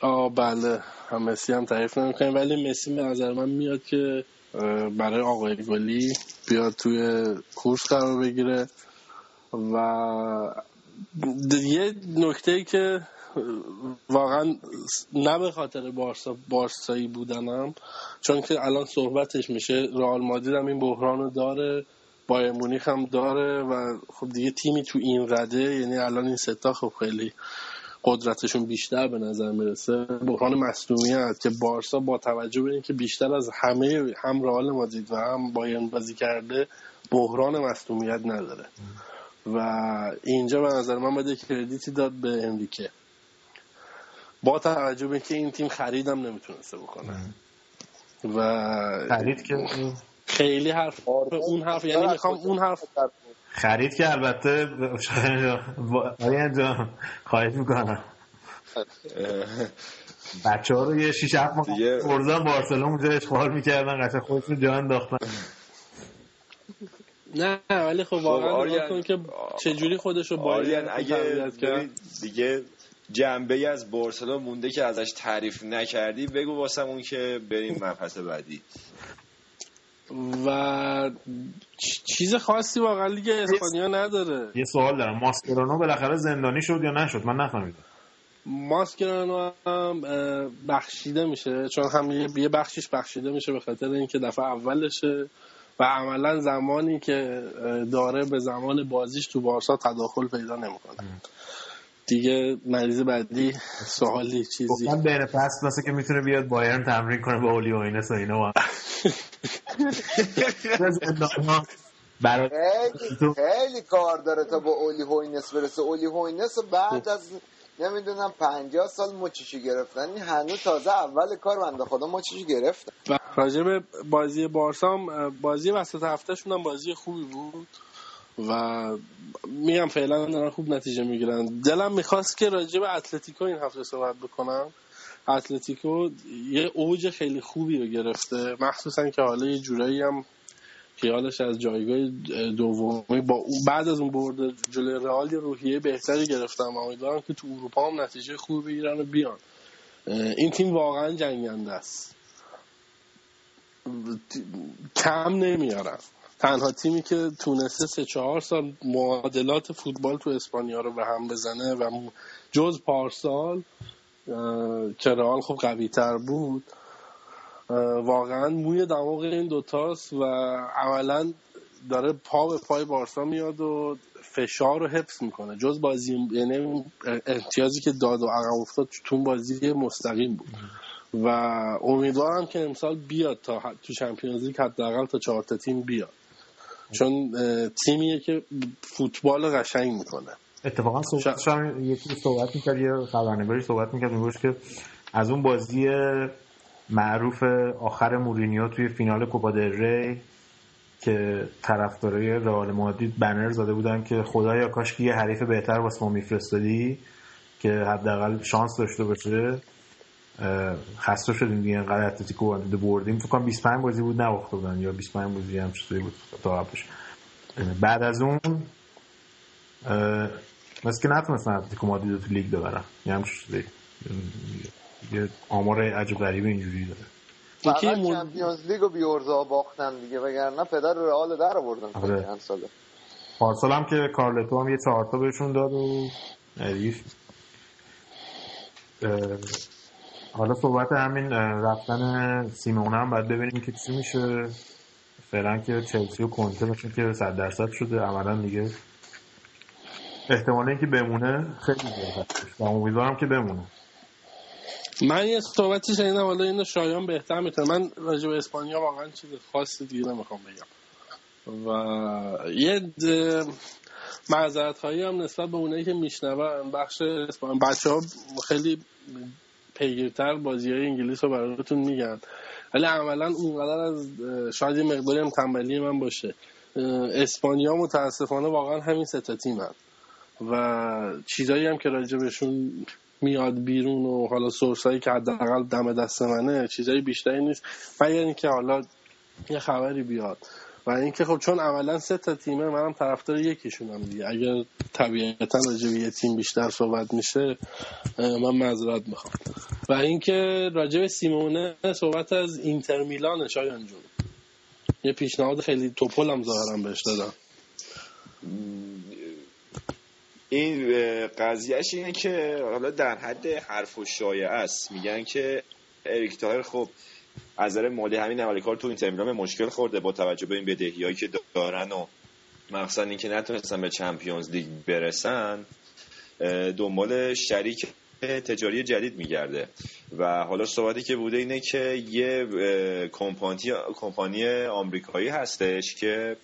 آه بله. هم مسی هم تعریف نمی‌کنیم ولی مسی به نظر من میاد که برای آقای گلی بیاد توی کورس قرار بگیره و یه نکته ای که واقعا نه به خاطر بارسا بارسایی بودنم چون که الان صحبتش میشه رئال مادرید هم این بحران رو داره بایر مونیخ هم داره و خب دیگه تیمی تو این رده یعنی الان این ستا خب خیلی قدرتشون بیشتر به نظر می‌رسه. بحران مصدومیت که بارسا با توجه به اینکه بیشتر از همه هم رئال مادرید و هم بایرن بازی کرده بحران مصدومیت نداره. و اینجا به نظر من باید کردیتی داد به انریکه. با توجه به اینکه این تیم خریدم نمی‌تونسته بکنه. و خرید که خیلی حرف اون حرف یعنی می‌خوام اون حرف خرید که البته آیا جان خواهید می‌کنم. بچه ها رو یه شیش هفت ماه برزن بارسلون اونجا اشغال می‌کردن قشنگ خودشون جا انداختن. نه ولی خب واقعا کن که چجوری خودش رو باید اگه دیگه جنبه از بارسلون مونده که ازش تعریف نکردی بگو واسمون که بریم مبحث بعدی. و چیز خاصی واقعا لیگ اسپانیا نداره. یه سوال دارم. ماسکرانو بالاخره زندانی شد یا نشد؟ من نفهمیدم. ماسکرانو هم بخشیده میشه. چون هم یه بخشیش بخشیده میشه به خاطر اینکه دفعه اولشه و عملا زمانی که داره به زمان بازیش تو بارسا تداخل پیدا نمی‌کنه. دیگه مریض بعدی سوالی چیزی. گفتم بین فصل مثل که می‌تونه بیاد بایرن تمرین کنه با اولی هوینس و اینا خیلی کار داره تا با اولی هوینس برسه. اولی هوینس بعد از نمی‌دونم پنجاه سال مچشو گرفتن. این هنوز تازه اول کار بنده خدا مچشو گرفتن راجع به بازی بارسام بازی وسط هفتهشون هم بازی خوبی بود و میگم فعلا دارن خوب نتیجه می‌گیرن. دلم می‌خواست که راجع به اتلتیکو این هفته صحبت بکنم. اتلتیکو یه اوج خیلی خوبی رو گرفته. مخصوصا که حالا یه جورایی هم خیالش از جایگاه دومی با بعد از اون برد جلوی رئال روحیه بهتری گرفتم. امیدوارم که تو اروپا هم نتیجه خوبی بگیرن و بیان. این تیم واقعا جنگنده است. کم نمیارم. تنها تیمی که تونسته سه چهار سال معادلات فوتبال تو اسپانیا رو به هم بزنه و جز پارسال که رئال خب قوی تر بود واقعا موی دماغ این دوتاست و عملا داره پا به پای بارسا میاد و فشار رو حفظ می‌کنه. جز بازی یعنی امتیازی که داد و عقب افتاد تو بازی مستقیم بود. و امیدوارم که امسال بیاد تا تو چمپیونز لیگ حداقل تا چهار تا تیم بیاد. چون تیمیه که فوتبال قشنگ می‌کنه. اتفاقا صحبت شما یکی صحبت می‌کرد یه خبرنگاری صحبت می‌کرد میگوش که از اون بازی معروف آخر مورینیو توی فینال کوپا دل ری که طرفدارای رئال مادرید بنر زده بودن که خدایا کاش که یه حریف بهتر واسه ما میفرستادی که حداقل شانس داشته باشه. خسته شدیم دیگه انقدر اتلتیکو بردیم. فکر کنم 25 بازی بود نباخته بودن یا 25 بازی هم چیزی بود تا قبلش. بعد از اون مثل که نتونستن اتلتیکو مادرید تو لیگ ببرن. یه هم چیزی یه آمار عجب غریب اینجوری داره. فقط چمپیونز لیگ و بیورزا باختن دیگه وگرنه پدر رئال در آوردن آره. چند ساله. پارسال هم که کارلتو هم یه چهارتا بهشون داد و حریف حالا صحبت همین رفتن سیمون هم باید ببینیم که چی میشه. فعلا که چلسی و کنته مثل که صد درصد شده عملا دیگه احتمال اینکه بمونه خیلی زیاد و امیدوارم که بمونه. من یه صحبتی شنیدم حالا اینو شایان بهتر می‌تونه. من راجع به اسپانیا واقعا چیز خاصی دیگه نمی‌خوام بگم. و یه معذرت خواهی هم نسبت به اونایی که میشنون بخش اسپانیا بچه ها خیلی پیگیرتر بازی های انگلیس رو براتون میگن. ولی عملا اونقدر از شاید یه مقداری هم تنبلی من باشه. اسپانیا متاسفانه واقعا همین ستا تیم هم. و چیزایی هم که راجع بهشون میاد بیرون و حالا سورسایی که حداقل دم دست منه چیزایی بیشتری نیست. مگر اینکه حالا یه خبری بیاد. و اینکه خب چون عملا سه تا تیمه منم طرفدار یکیشونم دیگه. اگر طبیعتا راجع به یه تیم بیشتر صحبت میشه من معذرت می‌خوام. و اینکه راجع به سیمونه صحبت از اینتر میلان شایان جون. یه پیشنهاد خیلی تپل هم ظاهرا بهش دادم. این قضیهش اینه که حالا در حد حرف و شایعه است. میگن که اریک توهیر خب از نظر مالی همین اول کار تو اینتر میلان مشکل خورده با توجه به این بدهیایی که دارن و مخصوصا اینکه نتونستن به Champions League برسن دنبال شریک تجاری جدید میگرده. و حالا صحبتی که بوده اینه که یه کمپانی آمریکایی هستش که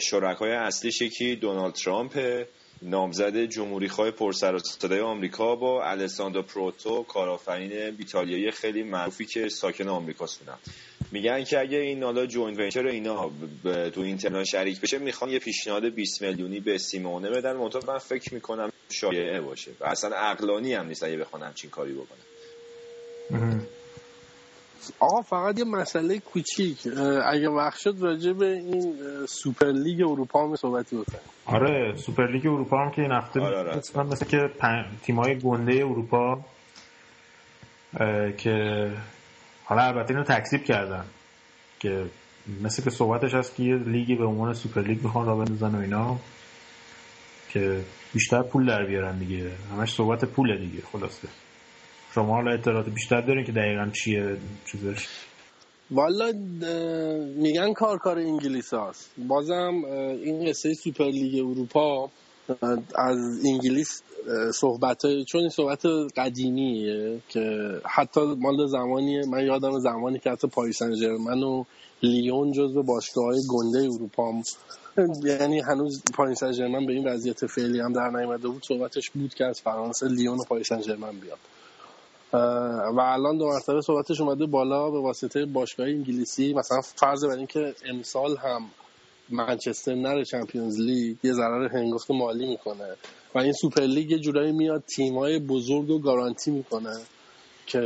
شرکای اصلیش یکی دونالد ترامپ نامزد جمهوری خواه پرسر آمریکا با الساندرو پروتو کارآفرین ایتالیایی خیلی معروفی که ساکن آمریکا هستن میگن که اگه این حالا joint venture اینا تو اینتر شریک بشه می‌خوان یه پیشنهاد 20 میلیونی به سیمونه بدن. منتها من فکر می‌کنم شایعه باشه. و اصلا عقلانی هم نیست اگه بخوان همچین کاری بکنن. آقا فقط یه مسئله کوچیک. اگه وقت شد راجع به این سوپر لیگ اروپا هم صحبتی بکنیم. آره سوپر لیگ اروپا هم که این هفته آره آره. مثل که تیمای گنده اروپا که حالا البته اینو تکذیب کردن که مثل که صحبتش هست که یه لیگی به عنوان سوپر لیگ می‌خوان راه بندازن و اینا که بیشتر پول در بیارن دیگه. همش صحبت پول دیگه خلاصه. شما حالا اطلاعات بیشتر دارین که دقیقا چیه چیزش؟ والا میگن کار کار انگلیس هست بازم این قصه سوپر لیگ اروپا از انگلیس صحبت های چون این صحبت قدیمیه که حتی مال زمانیه. من یادم زمانی که حتی پاریس سن و لیون جزو باشگاه های گنده اروپا هم یعنی هنوز پاریس سن به این وضعیت فعلی هم در نیامده بود. صحبتش بود که از فرانسه لیون و پاریس سن بیاد. و الان دو مرتبه صحبتش اومده بالا به واسطه باشگاه انگلیسی. مثلا فرض بر اینکه امسال هم منچستر نره Champions League یه ضرر هنگفت مالی می‌کنه. و این سوپر لیگ یه جورایی میاد تیمای بزرگ رو گارانتی می‌کنه که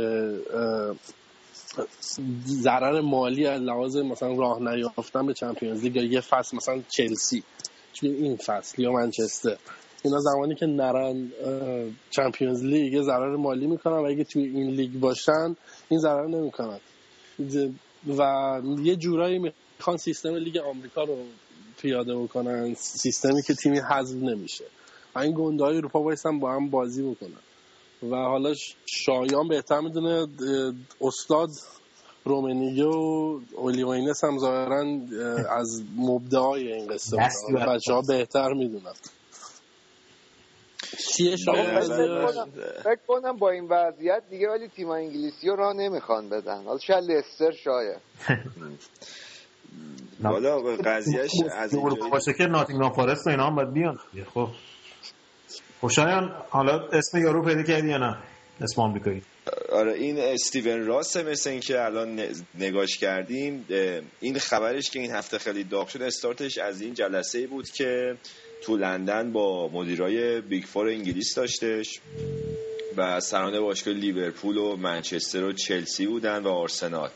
ضرر مالی از لحاظ مثلا راه نیافتن به Champions League یا یه فصل مثلا چلسی. این فصل یا منچستر. اینا زمانی که نرن Champions League یه ضرر مالی می‌کنن و اگه توی این لیگ باشن این ضرر نمی‌کنن. و یه جورایی می‌خوان سیستم لیگ آمریکا رو پیاده بکنن سیستمی که تیمی حذف نمیشه. و این گنده های اروپا بایستن با هم بازی بکنن. و حالا شایان بهتر می‌دونه استاد رومنیگه و اولیوینس هم ظاهرا از مبدعای این قصه بچه ها بهتر می‌دونن. فکر کنم با این وضعیت دیگه ولی تیم انگلیسی رو راه نمی‌خوان بدن. حالا شاید لستر شاید حالا قضیهش از اینجا باشه که ناتینگهام فارست و اینا هم باید بیان خب. خب شایان حالا اسم یارو پیدا کردی یا نه؟ اسم آمریکایی. آره این استیون راس مثل این که الان نگاش کردیم این خبرش که این هفته خیلی داغ شد استارتش از این جلسه بود که تو لندن با مدیرای Big Four انگلیس داشتش و سران باشگاه لیورپول و منچستر و چلسی بودن و آرسنال.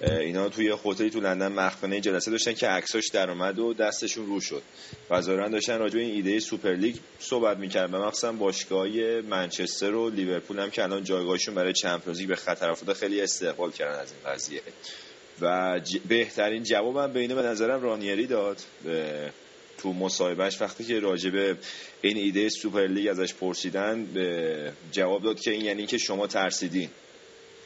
اینا توی هتلی تو لندن مخفنه جلسه داشتن که عکساش در اومد و دستشون رو شد. و داشتن راجع این ایده سوپر لیگ صحبت می‌کردن. و مخصوصا باشگاه منچستر و لیورپول هم که الان جایگاهشون برای Champions به خطر افتاده خیلی استقبال کردن از این قضیه. و بهترین جوابم به اینه به نظرم رانیری داد. تو مصاحبهش وقتی که راجبه این ایده سوپر لیگ ازش پرسیدن یه جواب داد که این یعنی که شما ترسیدین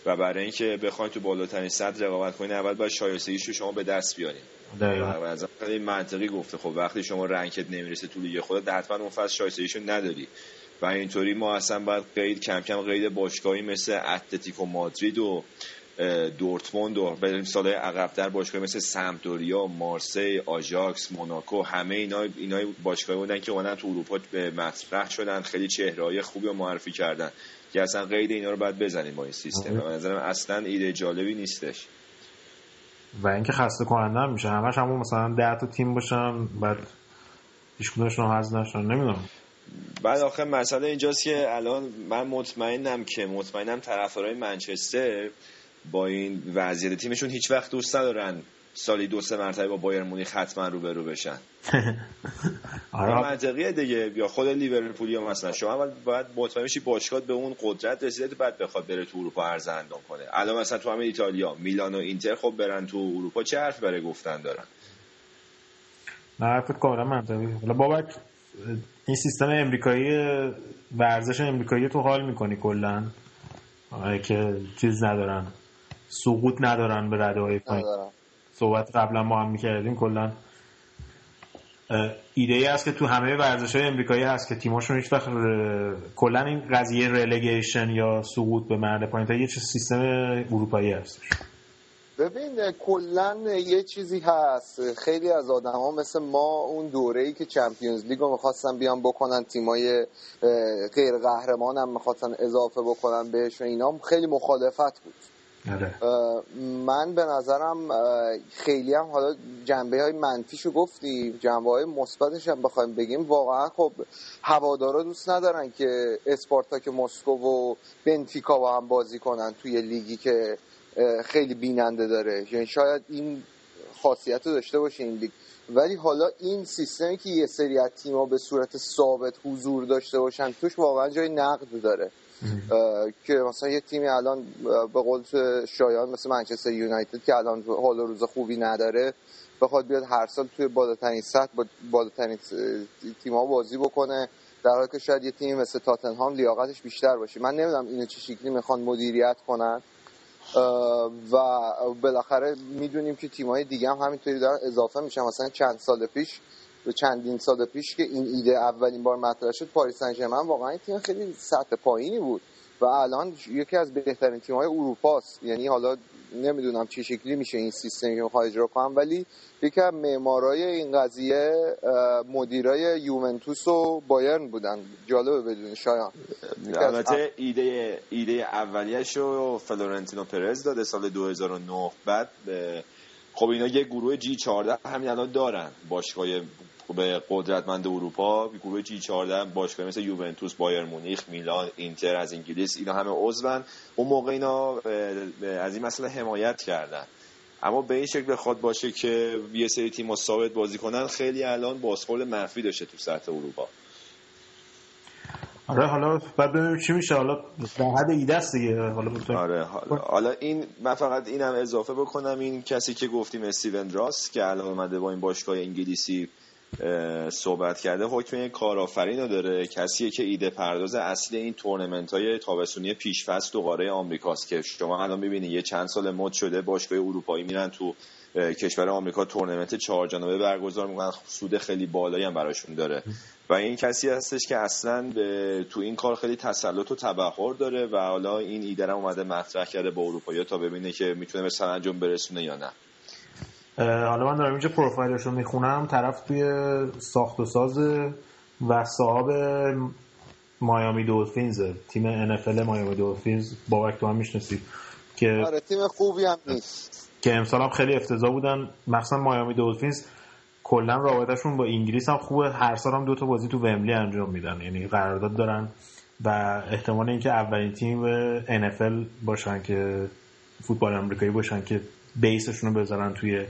و برای اینکه بخواید تو بالاترین سطح رقابت کنین اول باید شایستگیش رو شما به دست بیارین. از خیلی منطقی گفته خب وقتی شما rank ت نمی‌رسه تو لیگ خودت حتما اون فصل شایستگیشو نداری. و اینطوری ما اصلا باید قید کم کم قید باشگاهی مثل اتلتیکو مادرید و دورتموند و بریم سال عقبتر باشگاه مثل سمپدوریا مارسی آژاکس موناکو همه اینا اینا باشگاهی بودن که اومدن تو اروپا به مطرح شدن خیلی چهرهای خوبی رو معرفی کردن که اصلا قید اینا رو باید بزنیم با این سیستم. و نظرم اصلا ایده جالبی نیستش. و اینکه خسته کننده میشه. همش همون مثلا 10 تا تیم باشن بعد هیچ کدومشون حذف نشن. نمی‌دونم. بعد آخه مسئله اینجاست که الان من مطمئنم که مطمئنم طرفدارای منچستر با این وضعیت تیمشون هیچ وقت دوست ندارن سالی دو سه مرتبه با بایر مونیخ حتما روبرو بشن. آره. منطقیه دیگه. یا خود لیورپول یا مثلا شما اول باید مطمئن بشی باشگاه به اون قدرت رسیده بعد بخواد بره تو اروپا عرض اندام کنه. الان مثلا تو همین ایتالیا میلان و اینتر خب برن تو اروپا. چه حرف برای گفتن دارن؟ نه حرفت کاملا منطقی حالا بابک این سیستم امریکایی ورزش امریکایی تو حال می‌کنی کلا؟ که چیز ندارن. سقوط ندارن به رده های پایین صحبت قبلا ما هم می‌کردیم کلا ایده ای هست که تو همه ورزش های امریکایی هست که تیماشون هیچ وقت ر- کلا این قضیه رلگیشن یا سقوط به مرد پایین تا یه چیز سیستم اروپایی هستش. ببین کلا یه چیزی هست. خیلی از آدم ها مثل ما اون دوره ای که چمپیونز لیگ رو می‌خواستن بیان بکنن تیمای غیر قهرمان هم می‌خواستن اضافه بکنن بهش و اینا خیلی مخالفت بود. من به نظرم خیلی هم حالا جنبه های منفیشو گفتیم جنبه های مثبتش هم بخوایم بگیم. واقعا خب هوادارا دوست ندارن که اسپارتاک مسکو و بنفیکا با هم بازی کنن توی لیگی که خیلی بیننده داره. یعنی شاید این خاصیت رو داشته باشه این لیگ. ولی حالا این سیستمی که یه سری از تیم‌ها به صورت ثابت حضور داشته باشن توش واقعا جای نقد داره. که مثلا یه تیمی الان به قول شایان مثل منچستر یونایتد که الان حال روز خوبی نداره بخواد بیاد هر سال توی بالاترین سطح با بالاترین تیم‌ها بازی بکنه در حالی که شاید یه تیمی مثل تاتنهام لیاقتش بیشتر باشه. من نمی‌دونم اینو چه شکلی می‌خوان مدیریت کنن. و بالاخره می‌دونیم که تیم‌های دیگه هم همینطوری دارن اضافه میشن. مثلا چند سال پیش چندین سال پیش که این ایده اولین بار مطرح شد پاریس سن ژرمن واقعا این تیم خیلی سطح پایینی بود و الان یکی از بهترین تیم‌های اروپا است یعنی حالا نمی‌دونم چه شکلی میشه این سیستمی که می‌خواد اجرا کنم ولی یکی از معمارای این قضیه مدیرای یوونتوس و بایرن بودن. جالبه بدون شایان. البته ایده ایده اولیش رو فلورنتینو پرز داده سال 2009 بعد اه، خب اینا یه گروه جی 14 همین الان دارن. باشگاه به قدرتمند اروپا گروه جی 14 باشگاه مثل یوونتوس بایر مونیخ میلان اینتر از انگلیس اینا همه عضون. اون موقع اینا از این مسئله حمایت کردن. اما به این شکل بخواد باشه که یه سری تیم ثابت بازی کنن خیلی الان بازخورد منفی داشته تو سطح اروپا. آره حالا بعد ببینیم چی میشه. حالا در حد ایده است دیگه. حالا آره حالا, حالا این من فقط اینم اضافه بکنم. این کسی که گفتیم استیون راس که الان اومده با این باشگاه انگلیسی صحبت کرده حکم یک کارآفرین رو داره کسیه که ایده پرداز اصلی این تورنمنت های تابستونی پیشفست و قاره آمریکاست که شما الان می‌بینید یه چند سال مد شده باشگاه اروپایی میرن تو کشور آمریکا تورنمنت چهار جانبه برگزار می‌کنن سود خیلی بالایی هم براشون داره. و این کسی هستش که اصلا به تو این کار خیلی تسلط و تبحر داره و حالا این ایده اومده مطرح کرده با اروپایی تا ببینه که می‌تونه به سرانجام برسونه یا نه. حالا من دارم اینجا پروفایلش رو می‌خونم. طرف توی ساخت و ساز و صاحب مایامی دولفینز تیم NFL مایامی دولفینز. بابک تو هم می‌شناسی که آره تیم خوبی هم نیست. که امسال هم خیلی افتضاح بودن. مخصوصا مایامی دولفینز کلا رابطهشون با انگلیس هم خوبه. هر سال هم دو تا بازی تو ومبلی انجام میدن. یعنی قرارداد دارن و احتمال اینکه اولین تیم NFL باشن که فوتبال آمریکایی باشن که بیسشون رو بذارن توی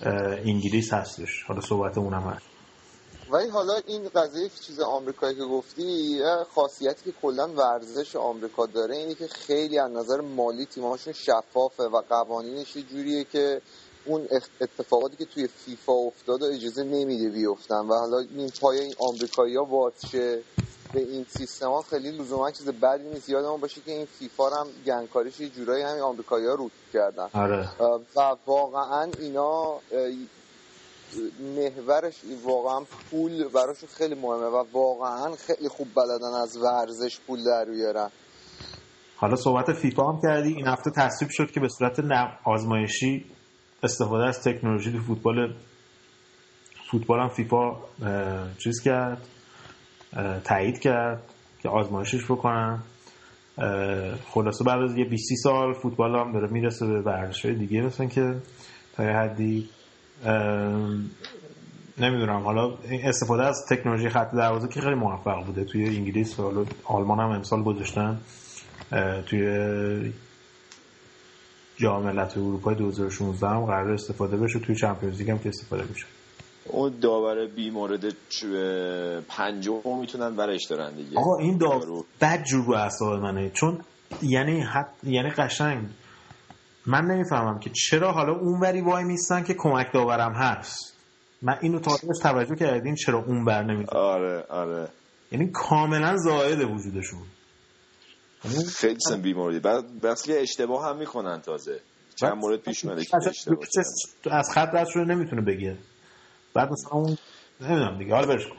انگلیس هستش. حالا صحبت اونم هست. ولی حالا این قضیه چیز آمریکایی که گفتی خاصیتی که کلا ورزش آمریکا داره اینه که خیلی از نظر مالی تیمهاشون شفافه و قوانینش یه جوریه که اون اتفاقاتی که توی فیفا افتاده اجازه نمیده بیفتن. و حالا این پای این آمریکایی ها به این سیستم ها خیلی لزوما چیز بدی نیست. یادمون باشه که این فیفا هم گنگکاریش یه جورایی همین آمریکایی ها رو کردن. آره. و واقعا اینا محورش واقعا پول براشون خیلی مهمه و واقعا خیلی خوب بلدن از ورزش پول در بیارن. حالا صحبت فیفا هم کردی. این هفته تصویب شد که به صورت آزمایشی استفاده از تکنولوژی تو فوتبال فوتبال هم فیفا چیز کرد. تایید کرد که آزمایشش بکنن. خلاصه بعد از یه 20 سال فوتبال هم داره می‌رسه به ورزش دیگه مثلا که تا یه حدی نمی‌دونم. حالا استفاده از تکنولوژی خط دروازه که خیلی موفق بوده توی انگلیس و آلمان هم امسال گذاشتن توی جام ملت‌های اروپا 2016 هم قرار استفاده بشه توی چمپیونز لیگ هم که استفاده میشه. اون داور بی مورد پنجم می‌تونن برش دارن دیگه. آقا این داور بد جور رو اعصاب منه. چون یعنی حت... یعنی قشنگ. من نمی‌فهمم که چرا حالا اونوری وای میستن که کمک داورم هست. من اینو تا توجه کردین چرا اون بر نمی‌تونن. آره آره. یعنی کاملا زائد وجودشون. خیلی سن بیماری بعد بس که اشتباه هم می‌کنن تازه. چند مورد پیش اومده که اشتباه کردن. از خط رد شده نمی‌تونه بگه. بعد مثلا اون نمی‌دونم دیگه حالا برش کن.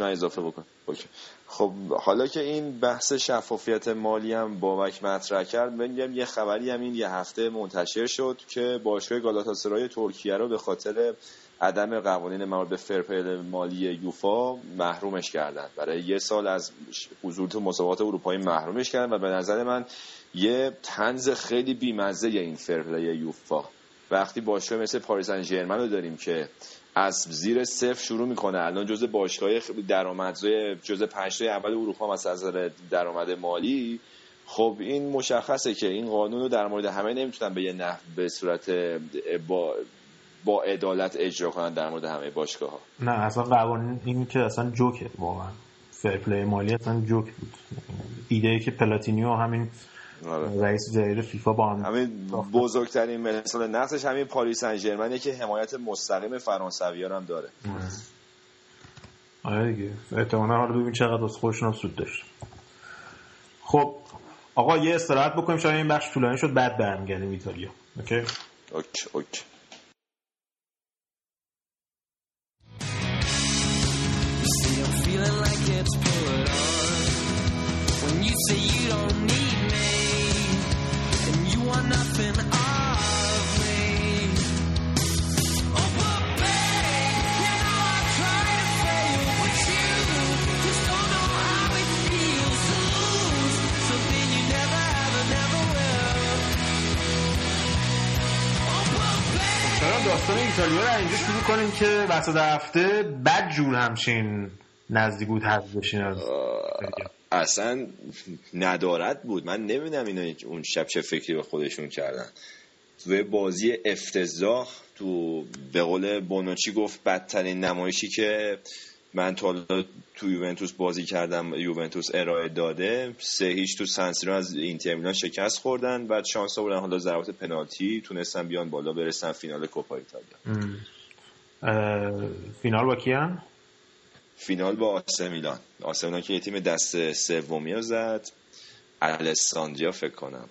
من اضافه بکن OK. خب حالا که این بحث شفافیت مالی هم بابک مطرح کرد بگم یه خبری هم این یه هفته منتشر شد که باشگاه گالاتاسرای ترکیه رو به خاطر عدم قوانین مربوط به fair play مالی یوفا محرومش کردن برای یه سال از حضور تو مسابقات اروپایی محرومش کردن و به نظر من یه طنز خیلی بیمزه این fair play یوفا وقتی باشگاه مثل پاریس سن رو داریم که از زیر صفر شروع می‌کنه. الان جزء باشگاه درآمدزای جزء پنج تای اول اروپا مثلا از درآمد مالی. خب این مشخصه که این قانون رو در مورد همه نمی‌تونن به یه نحو به صورت با با عدالت اجرا کنن در مورد همه باشگاه ها نه اصلا قوانین این که اصلا جوکه واقعا. fair play مالی اصلا جوک بود. ایده ای که پلاتینی و همین آره. رئیس جدید فیفا با هم همین بزرگترین مثال نقصش همین پاریس سن که حمایت مستقیم فرانسوی هم داره. آره. دیگه. احتمالا حالا ببین چقدر از خودشون هم سود داشت. خب آقا یه استراحت بکنیم. شاید این بخش طولانی شد. بعد برمیگردیم ایتالیا. اوکی؟ اوک اوک داستان ایتالیا رو اینجا شروع کنیم که وسط هفته بد جور همچین نزدیک بود حذف بشین از اصلا ندارد بود. من نمی‌دونم اینا اون شب چه فکری به خودشون کردن. توی بازی افتضاح تو به قول بونوچی گفت بدترین نمایشی که من تا حالا تو یوونتوس بازی کردم یوونتوس ارائه داده. سه هیچ تو سنسیرو از اینتر میلان شکست خوردن. بعد شانس آوردن حالا ضربات پنالتی. تونستن بیان بالا برسن فینال کوپا ایتالیا. فینال با کیان فینال با آسه میلان. آسه میلان که یه تیم دست سومی رو زد. الساندریا فکر کنم.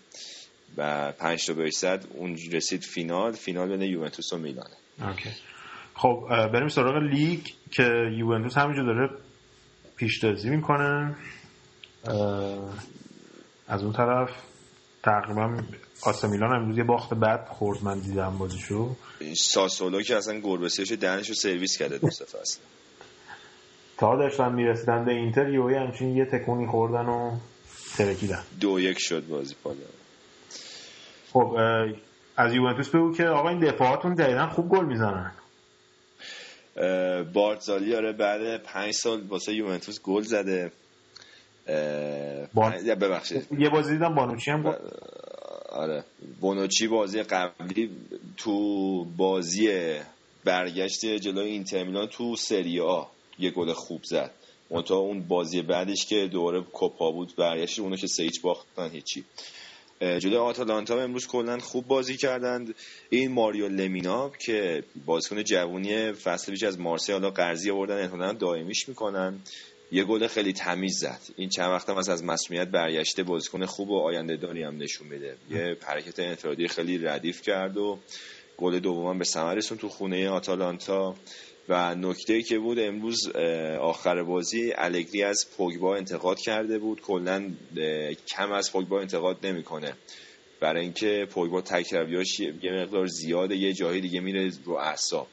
و پنج تا بهش زد. اون رسید فینال. فینال بین یوونتوس و میلانه OK. خب بریم سراغ لیگ که یوونتوس همینجا داره پیشتازی می‌کنه. از اون طرف تقریبا آسه میلان امروز یه باخت بد خورد من دیدم بازیشو. ساسولو که اصلا گربسیش دهنش رو سرویس کرده دو اصلا تا داشتن می‌رسیدن به اینتر یوهی همچین یه تکونی خوردن و ترکیدن. دو یک شد بازی پایان خب از یوونتوس بگو که آقا این دفاعاتون جدیدن خوب گل می‌زنن. بارتزالی آره بعد پنج سال واسه یوونتوس گل زده. ببخشید. یه بازی دیدم بانوچی هم آره. بونوچی بازی قبلی تو بازی برگشت جلوی اینتر میلان تو سری آ یه گل خوب زد. منتها اون بازی بعدش که دوباره کوپا بود برگشت اونو که سه هیچ باختن هیچی. جلوی آتالانتا امروز کلا خوب بازی کردند. این ماریو لمینا که بازیکن جوونی فصل پیش از مارسی حالا قرضی آوردن احتمالاً دائمیش می‌کنن یه گل خیلی تمیز زد. این چند وقت هم از مسئولیت برگشته بازیکن خوب و آینده داری هم نشون میده. یه حرکت انفرادی خیلی ردیف کرد و گل دوم به ثمر تو خونه آتالانتا. و نکته که بود امروز آخر بازی الگری از پوگبا انتقاد کرده بود. کلا کم از پوگبا انتقاد نمی‌کنه. برای اینکه پوگبا تکرویاش یه مقدار زیاده یه جایی دیگه میره رو اعصاب.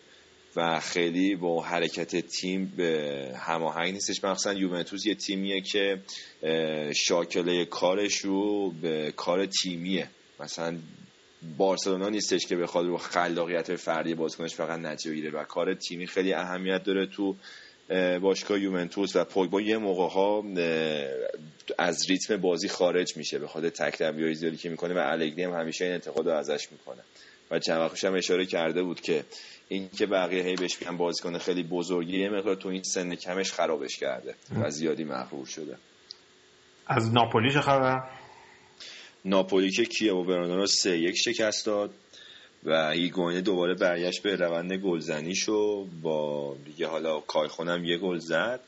و خیلی با حرکت تیم به هماهنگ نیستش. مخصوصا یوونتوس یه تیمیه که شاکله کارش رو به کار تیمیه. مثلا بارسلونا نیستش که بخواد رو خلاقیت فردی بازیکنش فقط نتیجه بگیره و کار تیمی خیلی اهمیت داره تو اه، باشگاه یوونتوس و پوگبا. یه موقع ها از ریتم بازی خارج میشه به خاطر تکربی زیادی که می‌کنه و الگری هم همیشه این انتقاد رو ازش می‌کنه. و چند وقتش هم اشاره کرده بود که این که بقیه هی بهش میگن بازیکن خیلی بزرگی یه مقدار تو این سن کمش خرابش کرده و زیادی مغرور شده. از ناپولی چه خبر؟ ناپولی که کیه و برانو رو سه یک شکست داد و هیگوینه دوباره برگشت به روند گلزنیشو با دیگه حالا کایخونم یه گل زد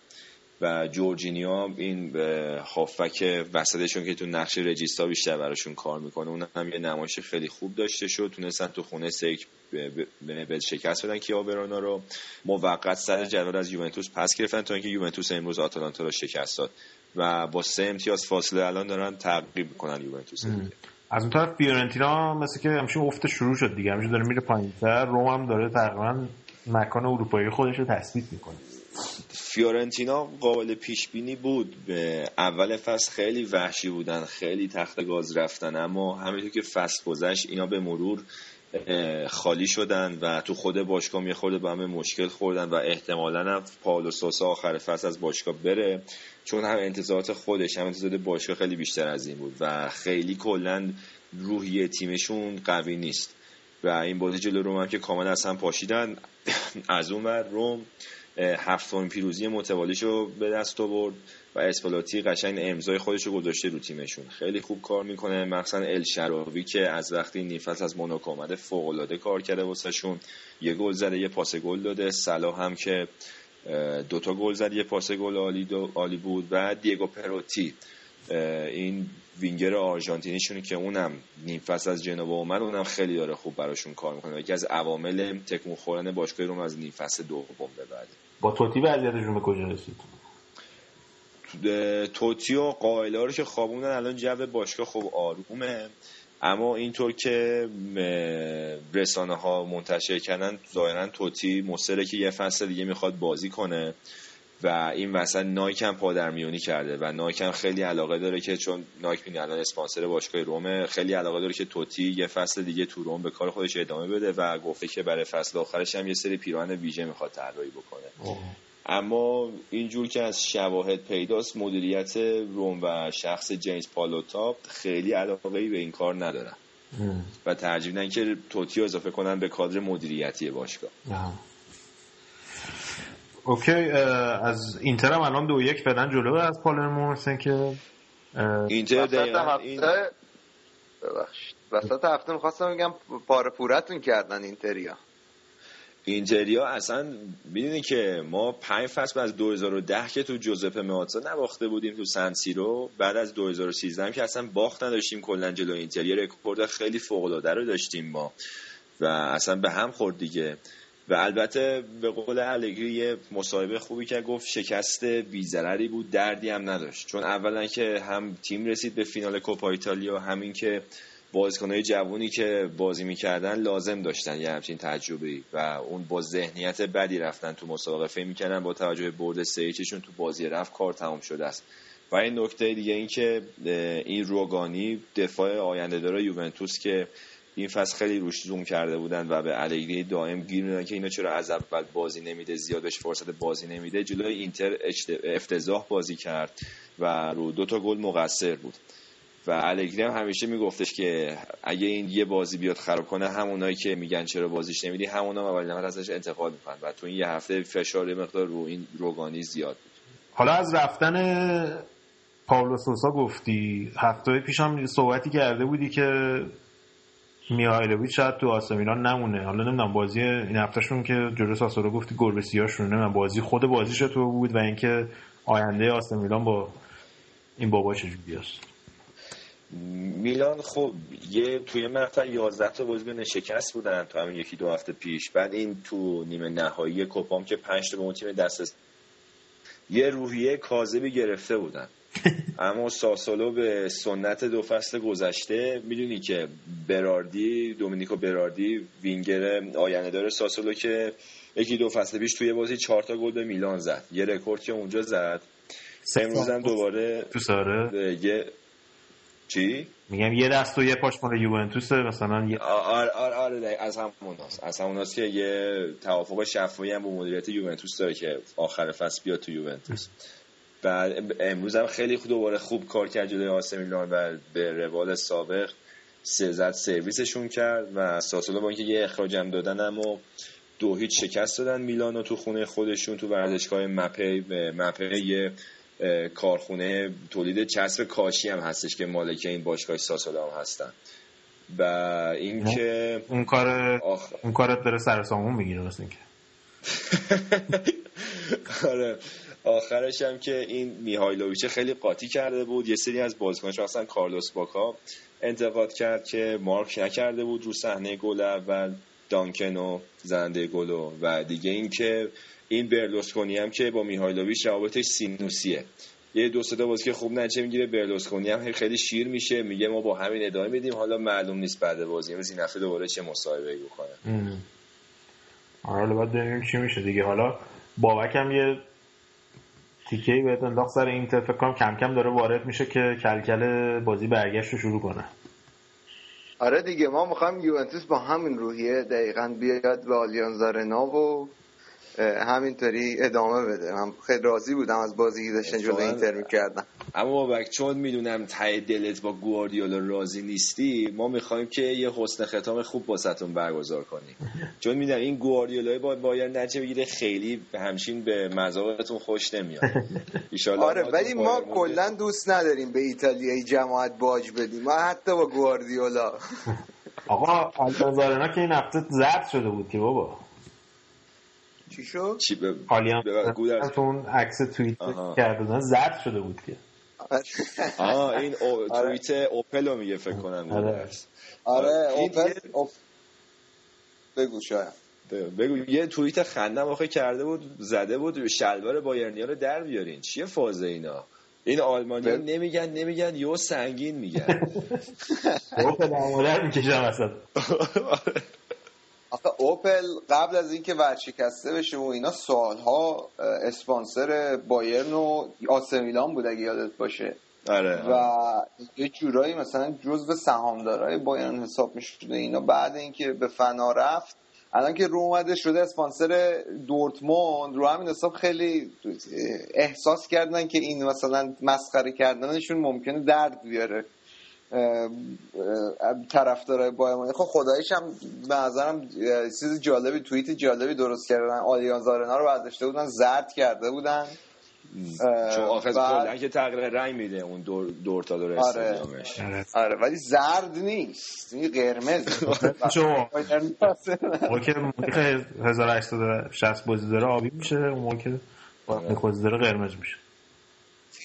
و جورجینیا این هافک وسطشون که تو نقش رجیستا بیشتر براشون کار می‌کنه اون هم یه نمایش خیلی خوب داشته شد. تونستن تو خونه سیک به شکست بدن کیا برانا رو. موقت سر جدول از یوونتوس پس گرفتن تا اینکه یوونتوس امروز آتالانتا رو شکست داد. و با سه امتیاز فاصله الان دارن تعقیب می‌کنن یوونتوس. از اون طرف فیورنتینا مثل که همیشه افت شروع شد دیگه. همیشه داره میره پایینتر روم هم داره تقریبا مکان اروپایی خودش رو تثبیت می‌کنه. فیورنتینا قابل پیش بینی بود. به اول فصل خیلی وحشی بودن خیلی تخت گاز رفتن. اما همینطور که فصل گذشت اینا به مرور خالی شدن و تو خود باشگاه یه خورده به همه مشکل خوردن و احتمالا هم پاولو سوسا آخر فصل از باشگاه بره. چون هم انتظارات خودش هم انتظارات باشگاه خیلی بیشتر از این بود و خیلی کلا روحیه تیمشون قوی نیست. و این بازی جلو روم هم که کاملا از هم پاشیدن از اون روم هفتمین پیروزی متوالیشو به دست آورد و اسپالاتی قشنگ امضای خودش رو گذاشته رو تیمشون. خیلی خوب کار می‌کنه. مخصوصا ال شراوی که از وقتی نیم فصل از موناکو اومده فوق العاده کار کرده واسهشون. یه گل زده یه پاس گل داده. صلاح هم که دوتا گل زد یه پاس گل عالی, عالی بود. و دیگو پروتی. این وینگر آرژانتینیشون که اونم نیم فصل از جنوا اومد اونم خیلی داره خوب براشون کار می‌کنه. یکی از عوامل تکمون خوردن باشگاه روم از نیم فصل دوم به بعد. با توتی وضعیتشون به کجا رسید؟ توتی و قائلا رو که خوابوندن الان جو باشگاه خوب آرومه. اما اینطور که رسانه ها منتشر کردن ظاهرا توتی مصره که یه فصل دیگه می‌خواد بازی کنه. و این وسط نایک هم پادرمیونی کرده و نایک هم خیلی علاقه داره که چون نایک بینی الان اسپانسر باشگاه رومه خیلی علاقه داره که توتی یه فصل دیگه تو روم به کار خودش ادامه بده و گفته که برای فصل آخرش هم یه سری پیراهن ویژه می‌خواد طراحی بکنه. اما اینجور که از شواهد پیداست مدیریت روم و شخص جیمز پالوتا خیلی علاقه ای به این کار ندارن. و ترجیح که توتی اضافه کنن به کادر مدیریتی باشگاه. OK از اینتر هم الان دو یک فعلا جلو از پالرمو مثل که اینتر وسط دقیقاً این هفته ببخشید. وسط هفته می‌خواستم بگم پاره پوره‌تون کردن اینتریا. اینتریا اصلا می‌دونی که ما پنج فصل از 2010 که تو جوزپه مئاتزا نباخته بودیم تو سن سیرو بعد از 2013 هم که اصلا باخت نداشتیم کلا جلو اینتر یه رکورد خیلی فوق العاده رو داشتیم ما. و اصلا به هم خورد دیگه. و البته به قول الگری یه مصاحبه خوبی که گفت شکست بیزرری بود دردی هم نداشت. چون اولا که هم تیم رسید به فینال کوپا ایتالیا همین که بازیکنهای جوونی که بازی می‌کردن لازم داشتن یه همچین تجربه و اون با ذهنیت بدی رفتن تو مسابقه. فکر می‌کردن با توجه برد سیچشون تو بازی رفت کار تمام شده است. و این نکته دیگه این که این روگانی دفاع آینده داره یوونتوس که این فصل خیلی روش زوم کرده بودن و به الگری دائم گیر میدن که اینا چرا از اول بازی نمیده زیادش فرصت بازی نمیده. جلوی اینتر افتضاح بازی کرد و رو دو تا گل مقصر بود. و الگری هم همیشه میگفتش که اگه این یه بازی بیاد خراب کنه همونایی که میگن چرا بازیش نمیدی همونا اول نفر ازش انتقاد می‌کنن و تو این یه هفته فشار مقدار رو این روگانی زیاد بود. حالا از رفتن پاولو سوسا گفتی هفته پیش هم صحبتی کرده بودی که میهایلوویچ شاید تو آسمیلان نمونه. حالا نمی‌دونم بازی این هفتهشون که جلو ساسولو گفتی گل بسیارشون نمی‌دونم بازی خود بازیش تو بود و اینکه آینده آسمیلان با این بابا چجوری است میلان خب یه توی مقطع 11 تا بازیکن شکست بودن تو همین یکی دو هفته پیش. بعد این تو نیمه نهایی کوپام که 5 تا به اون تیم دست. یه روحیه کاذبی گرفته بودن. اما ساسولو به سنت دو فصل گذشته می‌دونی که براردی دومینیکو براردی وینگر آینده داره ساسولو که یکی دو فصل پیش توی بازی چهار تا گل به میلان زد. یه رکورد که اونجا زد. امروز هم دوباره تو ساره یه چی؟ میگم یه دست و یه پاش مال یوونتوسه مثلا یه آره آره آره ده. از همون هست از همون هست که یه توافق شفاهی هم با مدیریت یوونتوس داره که آخر فصل بیاد تو یوونتوس. بعد امروز هم خیلی دوباره خوب کار کرد جلوی آسه میلان و به روال سابق زد سرویسشون کرد و ساسولو با اینکه یه اخراج هم دادن اما دو هیچ شکست دادن میلانو تو خونه خودشون تو ورزشگاه مپی مپی یه کارخونه تولید چسب کاشی هم هستش که مالک این باشگاه ساسولو هم هستن. و اینکه اون کار آخ. اون کارت داره سر سامون می‌گیره مثل اینکه. آره. آخرش هم که این میهایلوویچ خیلی قاطی کرده بود. یه سری از بازیکنش مثلا کارلوس باکا انتقاد کرد که مارک نکرده بود رو صحنه گل اول دانکن و زنده گلو و دیگه این که این برلوسکونی هم که با میهایلوویچ روابطش سینوسیه. یه دو سه تا بازی که خوب نتیجه می‌گیره برلوسکونی هم خیلی شیر میشه میگه ما با همین ادامه میدیم. حالا معلوم نیست بعد بازی مثل این هفته دوباره چه مصاحبه بکنه. آره باید ببینیم چی میشه دیگه. حالا بابک هم یه تیکه بهت انداخت سر این کم کم داره وارد میشه که کلکل بازی برگشت رو شروع کنه. آره دیگه ما می‌خوایم یوونتوس با همین روحیه دقیقا بیاد به آلیانز آرنا و همینطوری ادامه بده. من خیلی راضی بودم از بازی که داشتن جلو اینتر می‌کردن. اما بابک چون می‌دونم ته دلت با گواردیولا راضی نیستی ما می‌خوایم که یه حسن ختام خوب باستون برگزار کنیم. چون می‌دونم این گواردیولا با باید نچه بگیره خیلی همشین به مذاقتون خوش نمیاد. آره ولی ما بایر کلا دوست نداریم به ایتالیایی جماعت باج بدیم. ما حتی با گواردیولا. آقا آلیانزارنا که این هفته زرد شده بود که بابا. چی شد؟ چی به اون عکس توییت. کرده بودن زرد شده بود که. آه این او... آره. توییت اوپلو میگه فکر کنم. آره. آره این اوپل یه- اوپ- بگو شاید. بگو یه توییت خندم آخه کرده بود زده بود شلوار بایرنیا رو در بیارین. چیه فازه اینا؟ این آلمانی بل- نمیگن نمیگن یو سنگین میگن. بابا پدر مادر می‌کشم اصلا آخه اوپل قبل از اینکه ورشکسته بشه و اینا سالها اسپانسر بایرن و آسه میلان بود اگه یادت باشه. آره و یه جورایی مثلا جزو سهامدارای بایرن حساب می‌شد اینا. بعد اینکه به فنا رفت الان که رو اومده شده اسپانسر دورتموند رو همین حساب خیلی احساس کردن که این مثلا مسخره کردنشون ممکنه درد بیاره. طرفدارای بایر مونیخ. خب خداییش هم به نظرم چیز جالبی توییت جالبی درست کردن. آلیانز آرنا رو برداشته بودن زرد کرده بودن. چون آخه بعد- که تغییر رنگ میده اون دور دور تا دور آره. آره. آره ولی زرد نیست. این قرمز. چون موقع که مونیخ 1860 بازی داره آبی میشه اون موقع که آره. بازی داره قرمز میشه.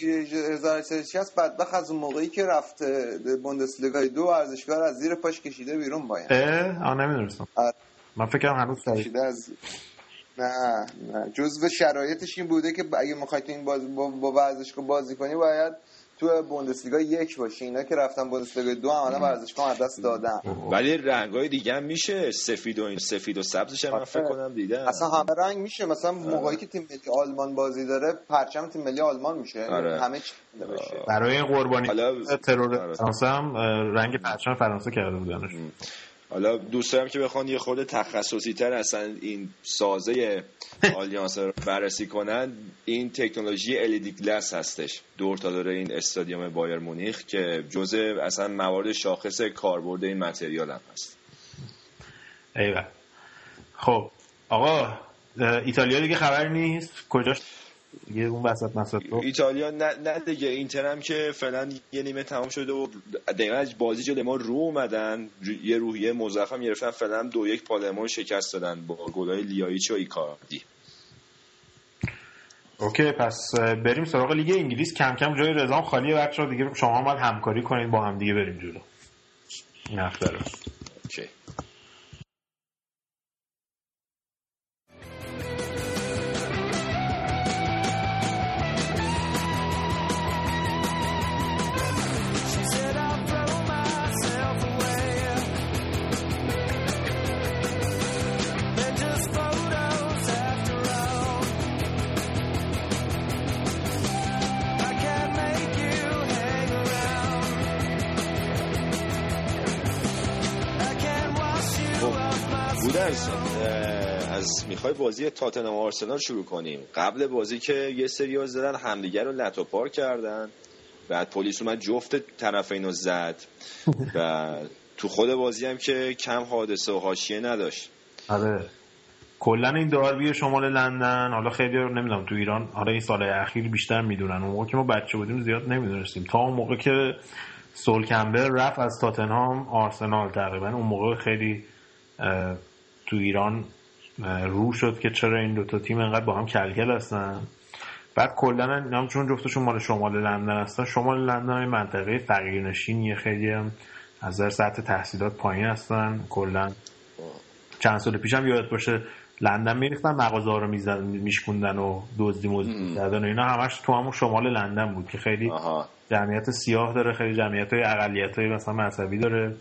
1960 بدبخت از اون موقعی که رفته بوندسلیگای دو ورزشگاه رو از زیر پاش کشیده بیرون باید اه آه نمی‌دونستم. آره. من فکرم هنوز کشیده از نه نه. جزو شرایطش این بوده که اگه می‌خوای تو این بازی با, با ورزشگاه بازی کنی باید تو بوندسلیگا یک باشی اینا که رفتن بوندسلیگا دو عملا ورزشگاه از دست دادن. ولی رنگای دیگه هم میشه. سفید و این سفید و سبزش هم من فکر کنم دیدم. اصلا همه رنگ میشه. مثلا موقعی که تیم ملی آلمان بازی داره پرچم تیم ملی آلمان میشه. آره. همه چی بشه. برای این قربانی حالا- ترور آره. فرانسه هم رنگ پرچم فرانسه کرده بودنش. حالا دوست دارم که بخوان یه خود تخصصی تر اصلا این سازه آلیانس رو بررسی کنن این تکنولوژی LED گلاس هستش. دور تا دور این استادیوم بایر مونیخ که جزء اصلا موارد شاخص کاربرد این متریال هم هست. ایول خب آقا ایتالیا دیگه خبر نیست؟ کجاش؟ دیگه اون وسط مسط رو. ایتالیا نه, نه دیگه اینتر هم که فعلا یه نیمه تمام شده و دقیقا از بازی جلوی ما رو اومدن. یه روحیه مزخرف هم گرفتن. فعلا دو یک پالرمو شکست دادن با گلای لیایچ و ایکاردی. OK پس بریم سراغ لیگ انگلیس. کم کم جای رزام خالیه. بچه دیگه. شما هم باید همکاری کنید. با هم دیگه بریم جلو. رو. OK. از می‌خوای بازی تاتنهام و آرسنال شروع کنیم. قبل بازی که یه سری زدن همدیگر رو لط و پار کردن. بعد پلیس اومد جفت طرفین رو زد. و تو خود بازی هم که کم حادثه و حاشیه نداشت. آره. کلا این داربی شمال لندن حالا خیلی رو نمی‌دونم تو ایران حالا این سال اخیر بیشتر می‌دونن. اون موقع که ما بچه بودیم زیاد نمی‌دونستیم. تا اون موقع که سول کمبل رفت از تاتنهام آرسنال تقریبا اون موقع خیلی تو ایران رو شد که چرا این دوتا تیم انقدر با هم کلکل هستن؟ بعد کلا هم چون جفتشون مال شمال لندن هستن شمال لندن منطقه فقیرنشینیه خیلی هم از نظر سطح تحصیلات پایین هستن. کلا چند سال پیشم یادت باشه لندن میریختن مغازه ها رو میشکوندن و دزدی مزدی می‌کردن و اینا. همش تو همون شمال لندن بود که خیلی آها. جمعیت سیاه داره خیلی جمعیت های اقلیت های مثلا مذهبی داره.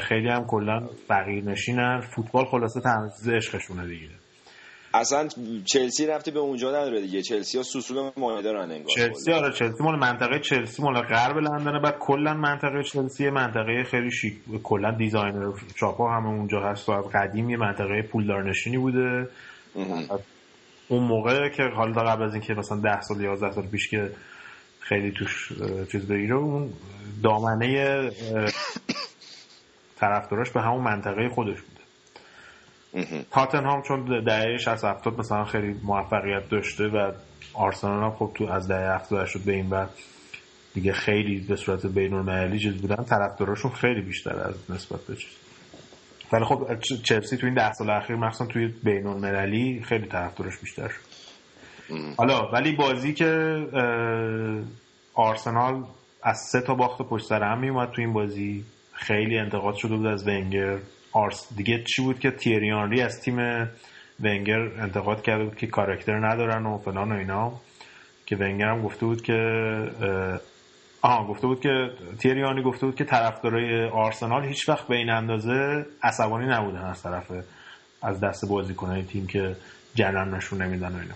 خیلی هم کلا فقیر نشینن فوتبال خلاصه تمزیز عشقشونه دیگه. اصلا چلسی ربطی به اونجا نداره دیگه. چلسی ها سوسول مایه دارن انگار چلسی آره چلسی مال منطقه چلسی مال غرب لندنه. بعد کلا منطقه چلسی منطقه خیلی شیک کلا designer shop ا هم اونجا هست و از قدیم یه منطقه پولدار نشینی بوده. اون موقع که حالا قبل از اینکه مثلا 10 سال 11 سال پیش که خیلی توش چیز بگیره اون دامنه طرفداراش به همون منطقه خودش بوده. تاتنهام چون دهه 60 70 مثلا خیلی موفقیت داشته و آرسنال هم خب تو از دهه 70 شد به این بعد دیگه خیلی به صورت بین المللی چیز بودن طرفداراشون خیلی بیشتر از نسبت به چیز. ولی خب چلسی تو این ده سال اخیر مخصوصا توی بین المللی خیلی طرفدارش بیشتر شد. حالا ولی بازی که آرسنال از سه تا باخت پشت سر هم میومد تو این بازی. خیلی انتقاد شده بود از ونگر. آرس دیگه چی بود که تیری آنری از تیم ونگر انتقاد کرده بود که کاراکتر ندارن و فلان و اینا. که ونگر هم گفته بود که آها گفته بود که تیری آنری گفته بود که طرفدارای آرسنال هیچ وقت به این اندازه عصبانی نبودن از طرف از دست بازیکنای تیم که جلن نشون نمیدن و اینا.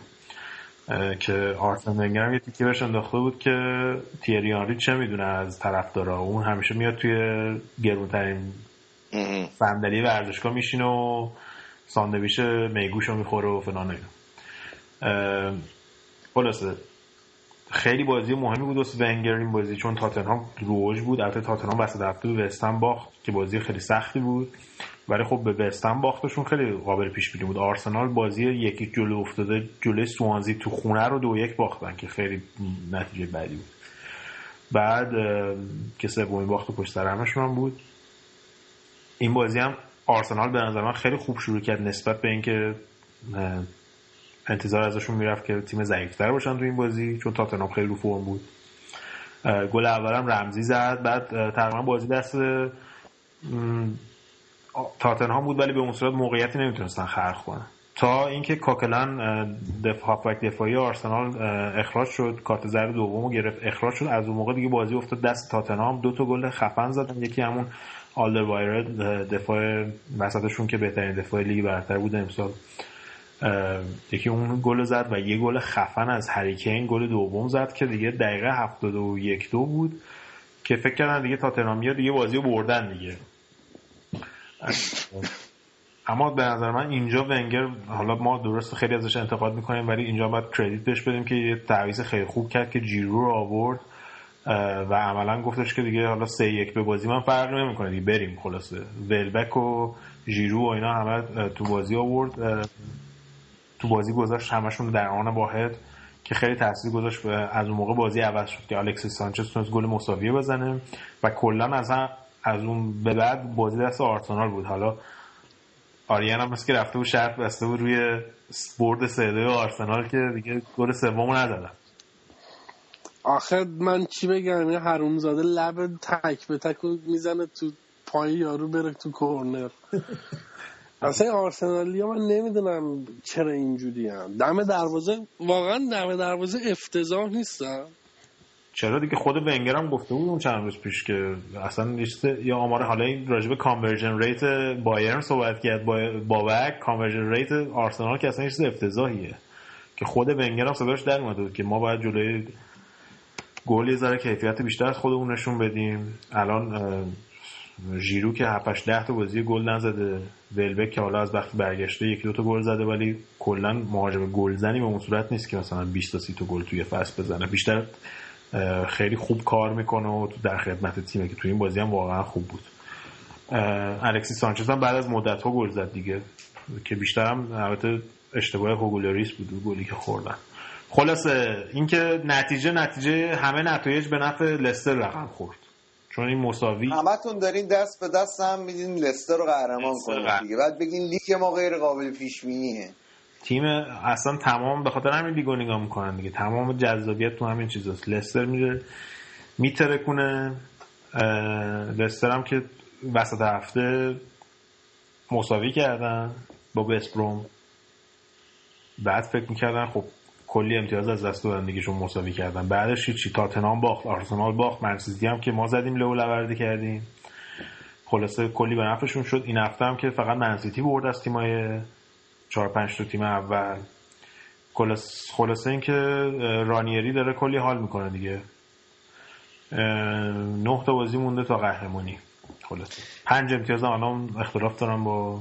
که آرسن ونگر یه تیکه بهش انداخته بود که تیری آنری چه می‌دونه از طرفدارا؟ اون همیشه میاد توی گرونترین. صندلی ورزشگاه میشینه و ساندویچ میگوش رو می‌خوره و فلان و اینا. خلاصه خیلی بازی مهمی بود واسه ونگر این بازی چون تاتنهام روج بود. البته تاتنهام وسط هفته به وستهم باخت که بازی خیلی سختی بود. ولی خب به وستهم باختشون خیلی قابل پیش بینی بود. آرسنال بازی یکی جلو افتاده جلوی سوانزی تو خونه رو دو یک باختن که خیلی نتیجه بعدی بود. بعد که سومین باخت پشت سر همشون هم بود. این بازی هم آرسنال به نظر من خیلی خوب شروع کرد نسبت به اینکه انتظار ازشون می‌رفت که تیم ضعیفتر باشن تو این بازی چون تاتنهام خیلی رو فرم بود. گل اولم رمزی زد بعد تقریبا بازی دست تاتنهام بود ولی به اون صورت موقعیتی نمی‌تونستن خلق کنن. تا اینکه کاکلن دفاع هافبک دفاعی آرسنال اخراج شد. کارت زرد دومو گرفت اخراج شد. از اون موقع دیگه بازی افتاد. دست تاتنهام دو تا گل خفن زدن یکی همون آلدر وایرد دفاع وسطشون که بهترین دفاع لیگ برتر بود امسال. یکی اون گل زد و یه گل خفن از هریکین گل دوم زد که دیگه دقیقه هفتاد و یک دو بود. که فکر کردن دیگه تاتنهامیا دیگه بازی بردن دیگه. اما به نظر من اینجا ونگر حالا ما درست خیلی ازش انتقاد می‌کنیم ولی اینجا باید کردیت بهش بدیم که یه تعویض خیلی خوب کرد که جیرو رو آورد و عملا گفتش که دیگه حالا سه یک به بازی من فرق نمی‌کنه دیگه بریم خلاصه. ولبک و ژیرو و اینا همه تو بازی آورد تو بازی گذاشت همشون در آن واحد که خیلی تاثیر گذاشت از اون موقع بازی عوض شد که الکسیس سانچز تونست گل مساویه بزنه و کلا از از اون به بعد بازی دست آرسنال بود. حالا آریان هم مثل که رفته بود شرط بسته بود روی برد سه آرسنال که دیگه گل سومو نزدن آخه من چی بگم؟ یه حرومزاده لب تک به تک می‌زنه تو پای یارو بره تو کورنر. اصلا آرسنالی ها من نمی‌دونم چرا اینجوری هم دم دروازه واقعا دم دروازه افتضاح نیستم. چرا دیگه خود ونگر هم گفته بود اون چند روز پیش که اصلا لیست یا آمار حالا این راجب conversion rate بایرن صحبت کرد با بابک conversion rate آرسنال که اصلا چیز افتضاحیه. که خود ونگر هم صداش در اومده بود که ما باید جلوی گل یه ذره کیفیت بیشتر از خودمون نشون بدیم. الان ژیرو که 7 10 تا بازی گل نزده. ولبک که حالا از وقتی برگشته یکی دو تا گل زده ولی کلا مهاجم گلزنی به اون صورت نیست که مثلا 20 تا 30 تا گل توی فصل بزنه. بیشتر خیلی خوب کار می‌کنه و تو در خدمت تیمه که توی این بازی هم واقعا خوب بود. الکسی سانچز هم بعد از مدت ها گل زد دیگه که بیشتر هم البته اشتباه هوگولریس بود گلی که خوردن. خلاصه اینکه نتیجه نتیجه همه نتایج به نفع لستر رقم خورد. چون این مساوی همتون دارین دست به دست هم میدین لستر رو قهرمان کنید دیگه. بعد بگین لیگ ما غیر قابل پیش بینیه تیم اصلا تمام به خاطر همین لیگو نگاه می‌کنن دیگه. تمام جذابیت تو همین چیزاست. لستر میره میترکونه. لستر هم که وسط هفته مساوی کردن با بسپروم بعد فکر می‌کردن خب کلی امتیاز از دست دادن دیگه چون مساوی کردن. بعدش چی؟ تاتنام باخت. آرسنال باخت. منسیتی هم که ما زدیم لو لوردی کردیم. خلاصه کلی به نفعشون شد. این هفته هم که فقط منسیتی برد از تیمای چهار پنج تا تیم اول. خلاص- خلاصه این که رانیری داره کلی حال می‌کنه دیگه. نه تا بازی مونده تا قهرمانی. خلاصه. پنج امتیاز هم الان اختلاف دارم با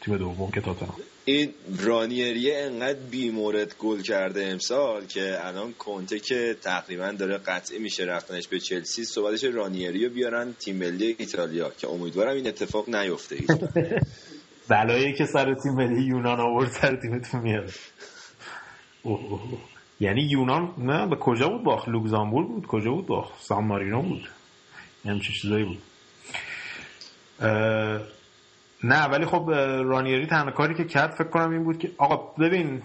تیم دوم که تاتنهام این رانیریه انقدر بیمورد گل کرده امسال که الان کنته که تقریبا داره قطعی میشه رفتنش به چلسی صحبتش رانیری رو بیارن تیم ملی ایتالیا که امیدوارم این اتفاق نیفته. بلایی که سر تیم ملی یونان آورد سر تیمتون اوه. یعنی یونان نه به کجا بود باخت؟ لوکزامبورگ بود؟ کجا بود باخت؟ سان مارینو بود. همچین چیزایی بود. نه ولی خب رانیری تنها کاری که کرد فکر کنم این بود که آقا ببین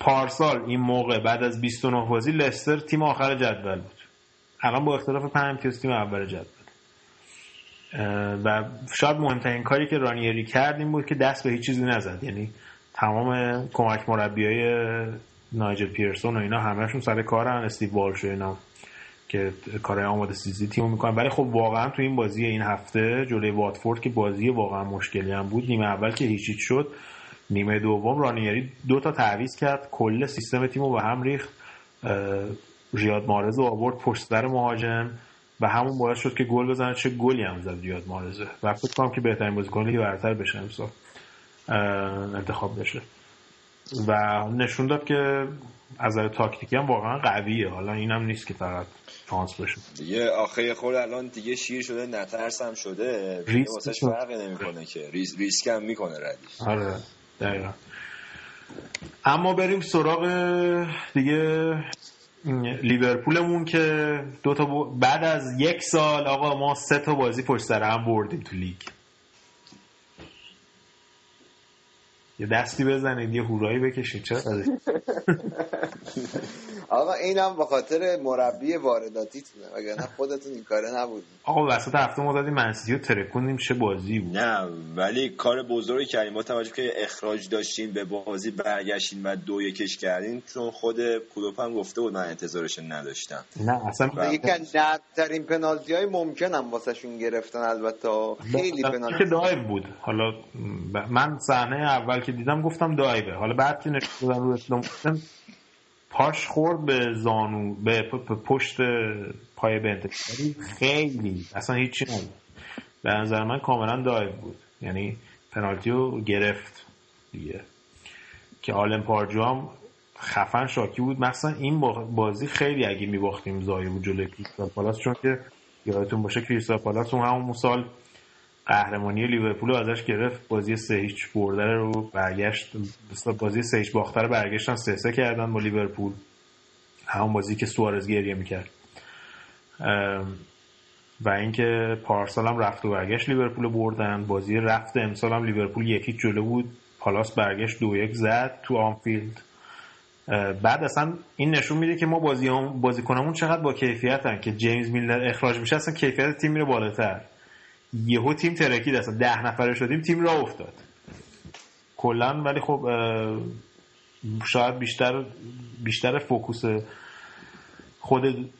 پارسال این موقع بعد از 29 بازی لستر تیم آخر جدول بود. الان با اختلاف 5 امتیاز تیم اول جدول. و شاید مهمترین کاری که رانیری کرد این بود که دست به هیچ چیزی نزد. یعنی تمام کمک مربی های نایجل پیرسون و اینا همهشون سر کارن. استیو والش و اینا که کارهای آماده سیزی تیمو می‌کنن. ولی خب واقعا تو این بازی این هفته جلوی واتفورد که بازی واقعا مشکلی هم بود. نیمه اول که هیچ هیچ شد. نیمه دوم رانیری دو تا تعویض کرد. کل سیستم تیمو به هم ریخت. ریاد مارز رو آورد پشت سر مهاجم. و همون باعث شد که گل بزنه. چه گلی هم زد ریاد محرز. و فکر کنم که بهترین بازیکن لیگ برتر بشه امسال انتخاب بشه. و نشون داد که از نظر تاکتیکی هم واقعا قویه. حالا اینم نیست که فقط شانس باشه. دیگه آخه خود الان دیگه شیر شده نترسم شده. ریسک واسش. فرقی نمی‌کنه که. ریس ریسک هم می‌کنه ردیف. آره دقیقا. اما بریم سراغ دیگه لیورپولمون که دو تا ب- بعد از یک سال آقا ما سه تا بازی پشت سر هم بردیم تو لیگ. یه دستی بزنید یه هورایی بکشید چرا؟ آقا اینم به خاطر مربی وارداتیتونه وگرنه خودتون این کاره نبودین آقا وسط هفته ما دادیم منسیتی رو ترکوندیم چه بازی بود. نه ولی کار بزرگی کردیم. با توجه که اخراج داشتین به بازی برگشتین و دو یکش کردین چون خود کلوپ هم گفته بود من انتظارش نداشتم. نه اصلا. یکی از نهترین پنالتی های ممکن هم واسه شون گرفتن البته. خیلی که پنالتی. دایو بود. حالا من صحنه اول که دیدم گفتم دایوه. حالا بعد که نشون دادن رو اسلام گفتم پاش خورد به زانو به پشت پای بنت ولی خیلی اصلا هیچی نبود. به نظر من کاملا دایو بود. یعنی پنالتی رو گرفت دیگه. که آلم پارجو خفن شاکی بود. مثلا این با- بازی خیلی اگه میباختیم زایه بود جلوی کریستال پالاس چون که یادتون باشه کریستال پالاس اون همون سال قهرمانی لیورپول ازش گرفت. بازی سه هیچ برده رو برگشت. بازی سه هیچ باخته برگشتن سه سه کردن با لیورپول. همون بازی که سوارز گریه می‌کرد. و اینکه پارسال هم رفت و برگشت لیورپول بردن. بازی رفت امسال هم لیورپول یکی جلو بود. پالاس برگشت دو یک زد تو آنفیلد. بعد اصلا این نشون میده که ما بازی هم بازیکنامون چقدر با کیفیتن که جیمز میلنر اخراج میشه. اصلا کیفیت تیم میره بالاتر. یهو تیم ترکید اصلا ده نفره شدیم تیم را افتاد. کلا ولی خب شاید بیشتر بیشتر focus خود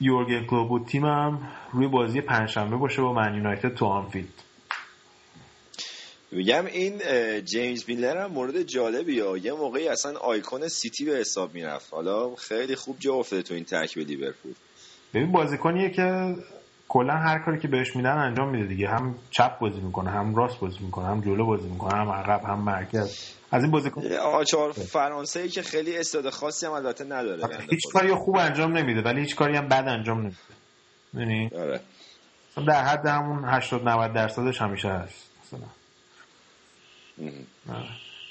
یورگن کلوپ و تیمم روی بازی پنجشنبه باشه با من یونایتد تو آنفیلد. میگم این جیمز میلر هم مورد جالبی ها. یه موقعی اصلا آیکون سیتی به حساب می‌رفت. حالا خیلی خوب جا افتاده تو این ترکیب لیورپول. ببین بازیکنیه که کلا هر کاری که بهش میدن انجام میده دیگه. هم چپ بازی می‌کنه هم راست بازی می‌کنه هم جلو بازی می‌کنه هم عقب هم مرکز. از این بازیکن آچار فرانسه ای که خیلی استعداد خاصی هم البته نداره. هیچ. کاری خوب انجام نمیده ولی هیچ کاری هم بد انجام نمیده. یعنی آره. در حد همون 80 90 درصدش همیشه هست مثلا. آره.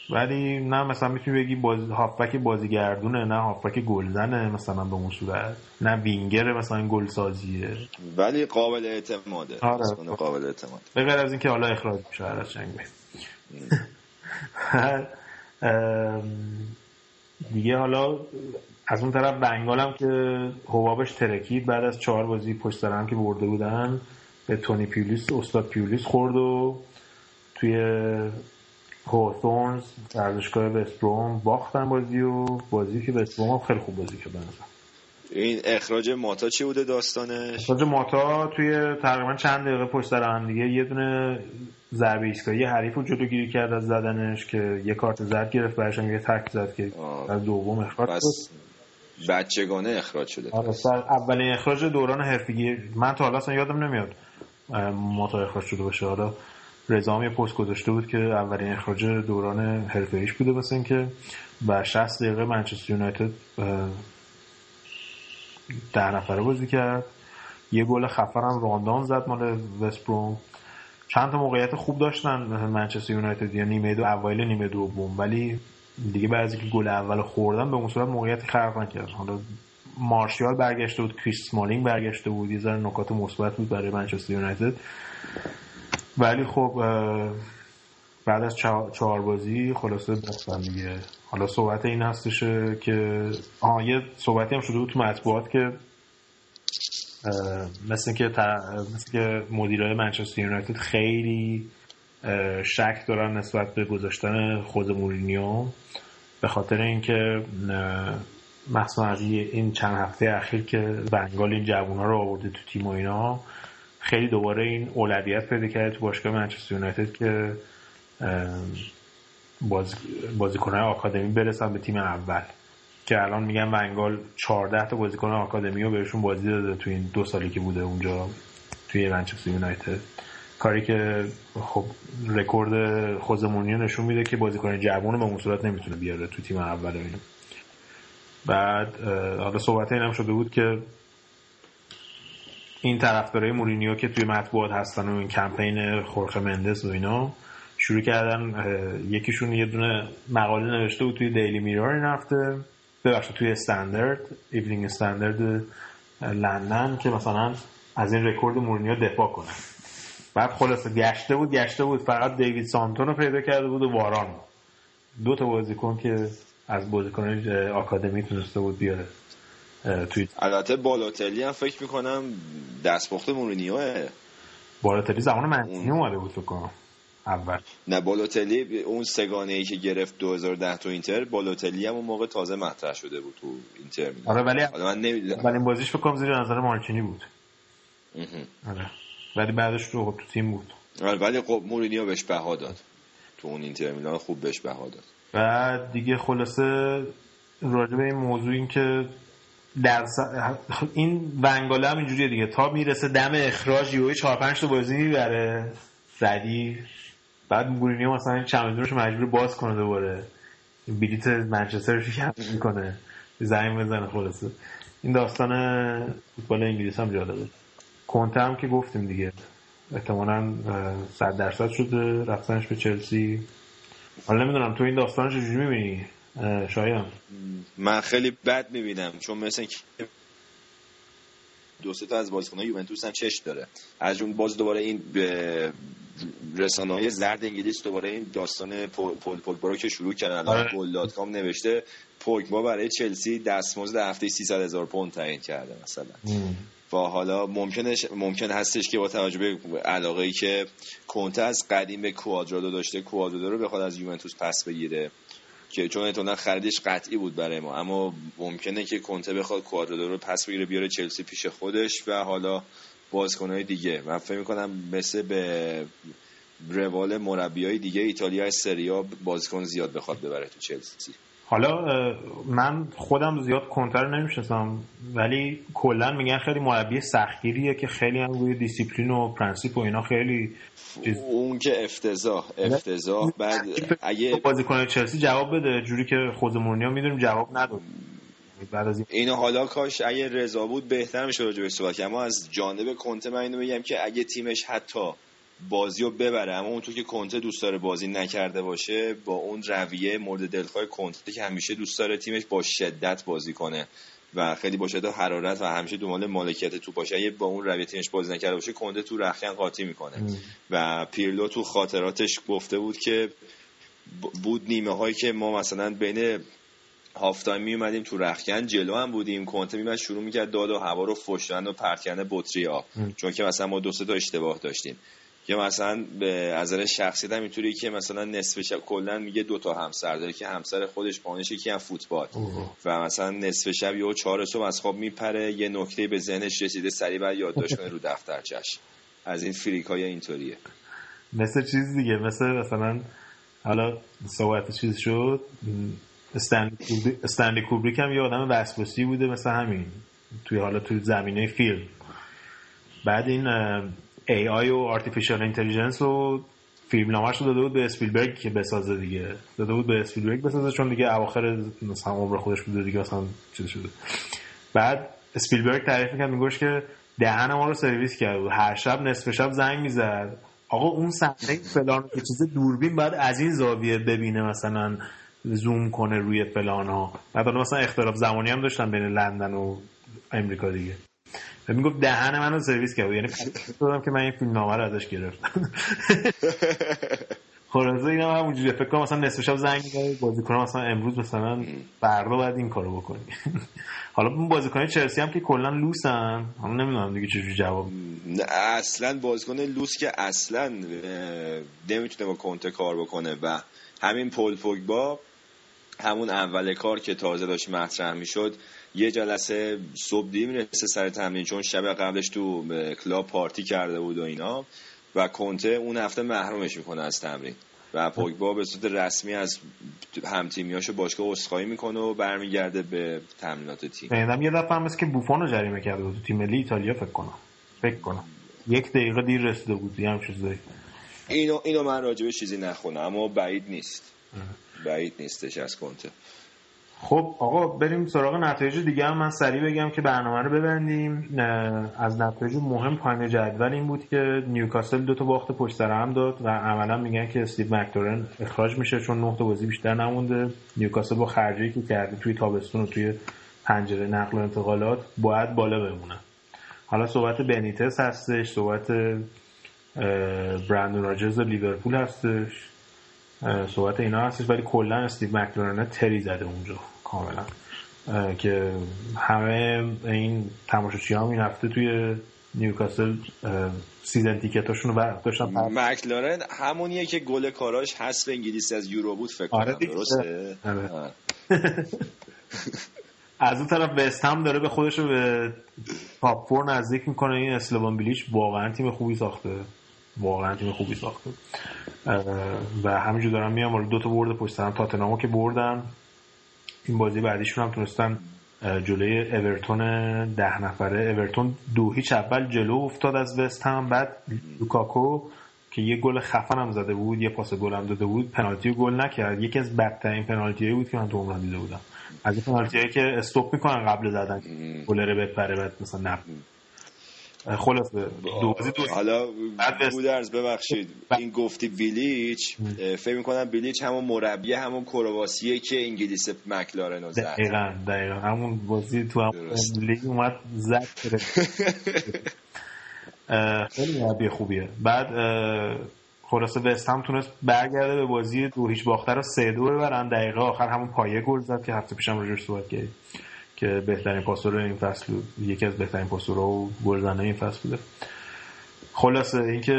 ولی نه مثلا می‌تونی بگی باز هافبک بازیگردونه نه هافبک گلزنه مثلا به اون صورت نه وینگر مثلا گل سازیه ولی قابل اعتماده. آره. قابل اعتماد. به غیر از اینکه حالا اخراج میشه هر از ام، دیگه حالا از اون طرف بنگال هم که حبابش ترکید بعد از چهار بازی پشت سر هم که برده بودن به تونی پیولیس استاد پیولیس خورد و توی هوثورنز ورزشگاه وستبروم باختن بازی و بازی که وستبروم خیلی خوب بازی کرد. این اخراج ماتا چی بوده داستانش؟ اخراج ماتا توی تقریبا چند دقیقه پشت سر هم دیگه یه دونه ضربه ایستگاهی حریف رو جلوگیری کرد از زدنش که یه کارت زرد گرفت برش هم یه تک زد که. در دوم اخراج پس بچگانه اخراج شده آره سر اولین اخراج دوران حرفگی من تا حالا اصلا یادم نمیاد ماتا اخراج شده باشه حالا رضا یه پست گذاشته بود که اولین اخراج دوران حرفه بوده واسه اینکه و 60 دقیقه منچستر یونایتد ده نفره بازی کرد. یه گل خفر هم راندان زد مال وستبروم چند تا موقعیت خوب داشتن منچستر یونایتد یا نیمه دو اوایل نیمه دوم. ولی دیگه بعضی که گل اول خوردن به اون صورت موقعیتی خلق نکرد. حالا مارشیال برگشته بود کریس مالینگ برگشته بود یه ذره نکات مثبت بود برای منچستر یونایتد. ولی خب بعد از چهار بازی خلاصه باختن دیگه. حالا صحبت این هستش که آها یه صحبتی هم شده بود تو مطبوعات که مثل که تا- مثل که مدیرای منچستر یونایتد خیلی شک دارن نسبت به گذاشتن خود مورینیو. به خاطر اینکه مخصوصا این چند هفته اخیر که بنگال این جوونا رو آورده تو تیم و اینا خیلی دوباره این اولویت پیدا کرده تو باشگاه منچستر یونایتد که باز بازیکنهای آکادمی برسن به تیم اول. که الان میگن بنگال 14 تا بازیکن آکادمی رو بهشون بازی داده تو این دو سالی که بوده اونجا توی منچستر یونایتد. کاری که خب رکورد خوزمونی نشون میده که بازیکن جوون به اون صورت نمی‌تونه بیاره تو تیم اول و اینا. بعد حالا صحبت این هم شده بود که این طرفدارای مورینیو که توی مطبوعات هستن و این کمپین خورخه مندس و اینا شروع کردن یکیشون یه دونه مقاله نوشته بود توی دیلی میرور این هفته. ببخشید توی استاندارد ایونینگ استاندارد اه، لندن که مثلا از این رکورد مورینیو دفاع کنه. بعد خلاصه گشته بود گشته بود. فقط دیوید سانتون رو پیدا کرده بود و واران. دو تا بازیکن که از بازیکن آکادمی تونسته بود بیاره. توی البته بالوتلی هم فکر می‌کنم دستپخت مورینیوه. بالوتلی زمان مانچینی اومده بود فکر کنم. اول. نه بالوتلی اون سه‌گانه ای که گرفت 2010 تو اینتر بالوتلی هم اون موقع تازه مطرح شده بود تو اینتر. آره ولی حالا من نمی‌دونم اولین بازیش فکر کنم زیر نظر مارچینی بود. آره. ولی بعدش تو تو تیم بود. آره ولی خب مورینیو بهش بها داد. تو اون اینتر میلان خوب بهش بها داد. بعد دیگه خلاصه راجع به این موضوع این که در س- این ونگاله هم اینجوریه دیگه. تا می‌رسه دم اخراج یوی 4 5 تا بازی می‌بره. زدی بعد مورینیو مثلا چمدونش مجبور باز کنه دوباره. بلیت منچسترش رو می‌کنه. زنگ بزنه خلاصه. این داستان فوتبال انگلیس هم جالبه. کنته هم که گفتیم دیگه. احتمالا صد درصد شده. رفتنش به چلسی. حالا نمی‌دونم تو این داستانش چجوری می‌بینی؟ شایان. من خیلی بد می‌بینم چون مثل اینکه دو سه تا از بازیکن‌های یوونتوس هم چش داره. از اون باز دوباره این به رسانه های زرد انگلیس دوباره این داستان پول پول پول که شروع کردن. الان آره. گل دات کام نوشته پوگبا برای چلسی دستمزد هفته 300 هزار پوند تعیین کرده مثلا. و حالا ممکنش ممکن هستش که با توجه به علاقه ای که کنته از قدیم به کوادرادو داشته کوادرادو رو بخواد از یوونتوس پس بگیره. که چون احتمالاً خریدش قطعی بود برای ما. اما ممکنه که کنته بخواد کوادرادو رو پس بگیره بیاره چلسی پیش خودش و حالا بازیکنهای دیگه. من فکر می‌کنم مثل به روال مربیای دیگه ایتالیا سریا بازیکن زیاد بخواد ببره تو چلسی. حالا من خودم زیاد کنته رو نمی‌شناسم ولی کلا میگن خیلی مربی سختگیریه که خیلی هم روی دیسیپلین و پرنسیپ و اینا خیلی اون که افتضاح افتضاح بعد اگه بازیکن چلسی جواب بده جوری که خود مورینیو می‌دونیم جواب نداد. بعد از این. اینو حالا کاش اگه رضا بود بهتر میشه راجع بهش صحبت اما از جانب کنته من اینو بگم که اگه تیمش حتی بازی رو ببره. اما اونطور که کنته دوست داره بازی نکرده باشه با اون رویه مورد دلخواه کنته که همیشه دوست داره تیمش با شدت بازی کنه و خیلی با شدت و حرارت و همیشه دنبال مالکیت تو باشه. اگه با اون رویه تیمش بازی نکرده باشه کنته تو رخکن قاطی می‌کنه. و پیرلو تو خاطراتش گفته بود که بود نیمه هایی که ما مثلا بین half-time می اومدیم تو رخکن جلو هم بودیم. کنته میمد شروع می‌کرد داد و هوا رو فش دادن و پرت کردن بطری آب. چون که مثلا ما دو سه تا اشتباه داشتیم. یا مثلا به نظر شخصیت هم اینطوریه که مثلا نصف شب کلا میگه دو تا همسر داره که همسر خودش خانمش یکی هم فوتبال. و مثلا نصف شب یهو چهار صبح از خواب میپره یه نکته به ذهنش رسیده سریع بعد یادداشت کنه رو دفترچش از این freak های اینطوریه. مثل چیز دیگه مثل مثلا حالا صحبت چیز شد استنلی کوبریک هم یه آدم وسواسی بوده مثل همین توی حالا توی زمینه فیلم. بعد این ای آی و artificial intelligence و فیلم نامش رو داده بود به اسپیلبرگ که بسازه دیگه. داده بود به اسپیلبرگ بسازه چون دیگه اواخر مثلا عمر خودش بوده دیگه مثلا چیز شده. بعد اسپیلبرگ تعریف می‌کرد میگوش که دهن ما رو سرویس کرد. هر شب نصف شب زنگ می‌زد. آقا اون صحنه فلان که چیز دوربین باید از این زاویه ببینه مثلا زوم کنه روی فلان ها بعد مثلا اختلاف زمانی هم داشتن بین لندن و امریکا دیگه. و می‌گفت دهن منو سرویس کرد. یعنی دادم که من این فیلم نامه رو ازش گرفتم. خلاصه این هم همونجوری فکر کنم مثلا نصف شب زنگ می‌زنه بازیکن مثلا امروز مثلا فردا باید این کارو بکنی. حالا اون بازیکن چلسی هم که کلا لوسن. هم نمی‌دونم دیگه چجوری جواب اصلا بازیکن لوس که اصلا نمی‌تونه با کنته کار بکنه و همین پول پوگبا همون اول کار که تازه داشت مطرح می‌شد یه جلسه صبح دیر می‌رسه سر تمرین چون شب قبلش تو کلاب پارتی کرده بود و اینا. و کنته اون هفته محرومش می‌کنه از تمرین. و پوگبا به صورت رسمی از همتیمیاشو باشگاه عذرخواهی می‌کنه و برمیگرده به تمرینات تیم. شنیدم یه دفعه هم که بوفون رو جریمه کرده بود تو تیم ملی ایتالیا فکر کنم. فکر کنم. یک دقیقه دیر رسیده بود یه هم چیزایی. اینو اینو من راجبه چیزی نخونم اما بعید نیست. بعید نیستش از کنته. خب آقا بریم سراغ نتایج دیگه هم. من سریع بگم که برنامه رو ببندیم. از نتایج مهم پایین جدول این بود که نیوکاسل دو تا باخت پشت سر هم داد و عملا میگن که استیو مکتورن اخراج میشه چون تا بازی بیشتر نمونده. نیوکاسل با خرجی که کرده توی تابستون و توی پنجره نقل و انتقالات باید بالا بمونه. حالا صحبت بنیتس هستش صحبت برندون راجرز لیورپول هستش. صحبت اینا هستش ولی کلا استیو مکلارن تر زده اونجا کاملا که همه این تماشاچی هم این هفته توی نیوکاسل season ticket اشون رو بر- داشتن پخش مکلارن همونیه که گل کاراش حذف انگلیسی از یورو بود فکر کنم آره. درسته آره. آه. از اون طرف وست هم داره به خودش رو به top four نزدیک می‌کنه این اسلوان بیلیچ واقعا تیم خوبی ساخته واقعا تیم خوبی ساخته و همینجور داره میاد. حالا دو تا برد پشت سر هم تاتنامو که بردن این بازی بعدیشون هم تونستن جلوی اورتون ده نفره. اورتون دو هیچ اول جلو افتاد از وست هم بعد لوکاکو که یه گل خفن هم زده بود یه پاس گل هم داده بود پنالتی گل نکرد. یکی از بدترین پنالتی بود که من تو عمرم دیده بودم. از این پنالتی که استوب می‌کنن قبل زدن. گل رو بپره بعد مثلا نب خلاصه دو بازی دو حالا بودرز ببخشید. این گفتی بیلیچ فکر می‌کنم بیلیچ همون مربی همون کرواسیه که انگلیس مکلارن رو زد. دقیقا دقیقا. همون بازی تو هم درست. لیگ اومد زد خیلی مربی خوبیه. بعد خلاصه وست هم تونست برگرده به بازی دو هیچ باخته رو سه دو ببرن. دقیقه آخر همون پایه گل زد که هفته پیشم راجعش صحبت کردیم که بهترین پاسور این فصل. یکی از بهترین پاسورها و گلزنه این فصل بوده. خلاصه اینکه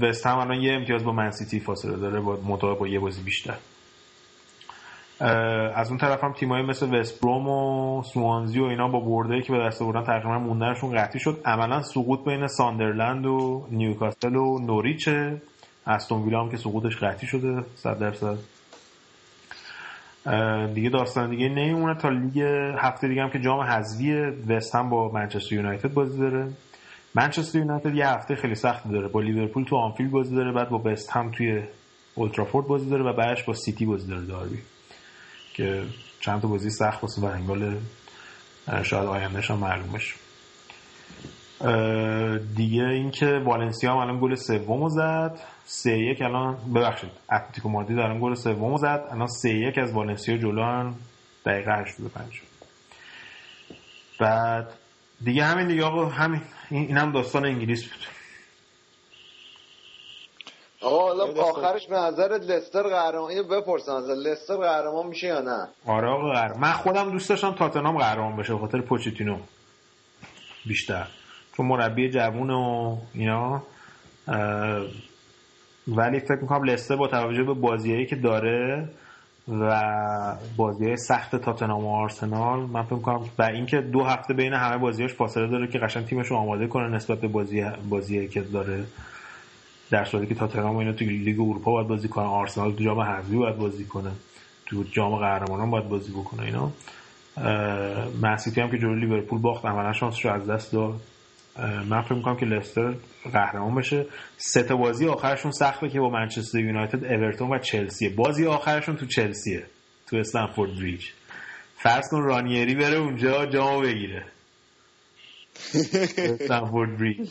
وست هم الان یه امتیاز با منسیتی فاصله داره با مطابق با یه بازی بیشتر. از اون طرف هم تیمایی مثل وست بروم و سوانزی و اینا با برده که به دست بردن تقریبا موندنشون قطعی شد. عملا سقوط بین ساندرلند و نیوکاسل و نوریچه استون ویلا هم که سقوطش قطعی شده 100 درصد. دیگه داستان دیگه نمیمونه تا لیگ هفته دیگه هم که جام حذفی وست هم با منچستر یونایتد بازی داره. منچستر یونایتد یه هفته خیلی سخت داره. با لیورپول تو آنفیلد بازی داره بعد با وست هم توی اولدترافورد بازی داره و بعدش با سیتی بازی داره داربی که چند تا بازی سخت واسه ون گال اه، شاید آیندهش هم معلوم بشه دیگه اینکه والنسیا هم الان گل سومو زد. سه یک الان ببخشید. اتلتیکو مادرید الان گل سومو زد. الان سه یک از والنسیا جلو هم دقیقه 85 شد. بعد دیگه همین دیگه آقا همین این هم داستان انگلیس بود. آقا حالا آخرش به نظرت لستر قهرمان اینو بپرسم از لستر قهرمان میشه یا نه؟ آره آقا قهرمان. من خودم دوست داشتم تاتنهام قهرمان بشه به خاطر پوچتینو. بیشتر. چون مربی جوون و اینا ولی فکر می‌کنم لستر با توجه به بازیایی که داره و بازی سخت تاتنهام و آرسنال من فکر می‌کنم و اینکه دو هفته بین همه بازیاش فاصله داره که قشنگ تیمش رو آماده کنه نسبت به بازی بازیایی که داره. در صورتی که تاتنهام اینا تو لیگ اروپا باید بازی کنه آرسنال تو جام حذفی باید بازی کنه تو جام قهرمانان باید بازی بکنه اینا. اه، منسیتی هم که جلوی لیورپول باخت عملا شانسش رو از دست داد. من فکر می‌کنم که لستر قهرمان بشه سه تا بازی آخرشون سخته که با منچستر یونایتد اورتون و چلسیه. بازی آخرشون تو چلسیه تو استمفورد بریج. فرض کن رانیری بره اونجا جامو بگیره. استمفورد بریج.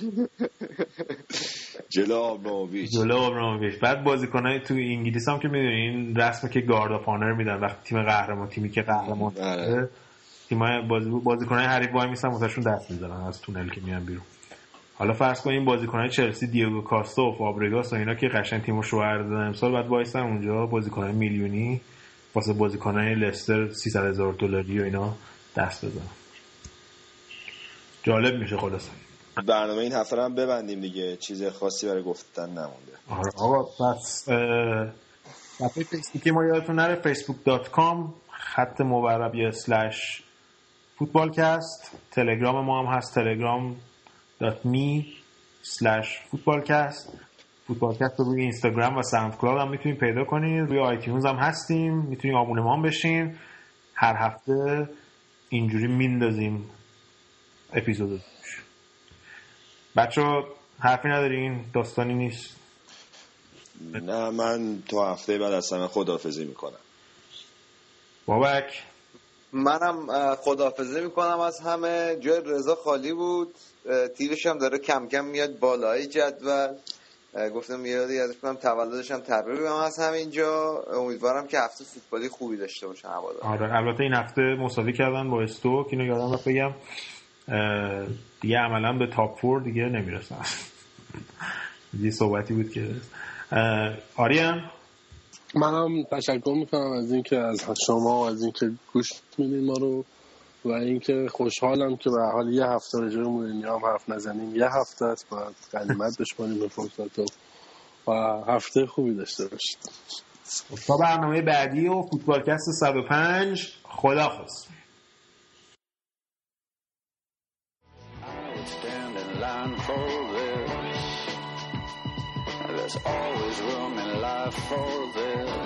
جلو آبراموویچ جلو آبراموویچ بعد بازیکنای تو انگلیس هم که می‌دونی این رسمه که guard of honour میدن وقتی تیم قهرمان تیمی که قهرمان بله. تیمای بازی بازیکنای حریف وای میسن واسهشون دست می‌زنن از تونل که میان بیرون. حالا فرض کن این بازیکنای چلسی دیگو کاستا و فابرگاس و اینا که قشنگ تیمو شوهر دادن امسال بعد وایسن اونجا. بازیکنای میلیونی واسه بازیکنای لستر 300 هزار دلاری و اینا دست بزنن. جالب میشه خلاصه. برنامه این هفته هم ببندیم دیگه. چیز خاصی برای گفتن نمونده. آره. آقا پس صفحه فیسبوکی ما یادتون نره facebook.com خط مورب یا slash فوتبالکست تلگرام ما هم هست تلگرام dot me slash فوتبالکست فوتبالکست رو روی اینستاگرام و ساوند کلاود هم می‌تونید پیدا کنید. روی آیتیونز هم هستیم. می‌تونید آبونمان بشین. هر هفته اینجوری میندازیم اپیزود بچه حرفی ندارین؟ داستانی نیست؟ نه من تا هفته بعد از همه خداحافظی می‌کنم. بابک. منم خداحافظی می‌کنم از همه. جای رضا خالی بود. تیرش هم داره کم کم میاد بالای جدول. گفتم یادی ازش کنم تولدش هم تبریک بگم از همینجا. امیدوارم که هفته فوتبالی خوبی داشته باشن هوادار. آره البته این هفته مساوی کردن با استوک اینو یادم رفت بگم. دیگه عملا به تاپ فور دیگه نمی‌رسن. یه صحبتی بود که. آریان منم تشکر می‌کنم از اینکه از شما و از اینکه گوش میدین ما رو و اینکه خوشحالم که به حال یه هفته راجع به مورینیو هم حرف نزنیم. یه هفته است باید غنیمت بشماریم به فرصت و هفته خوبی داشته باشید. تا برنامه بعدی و فوتبالکست 105 خداحافظ. There's always room. Life for this.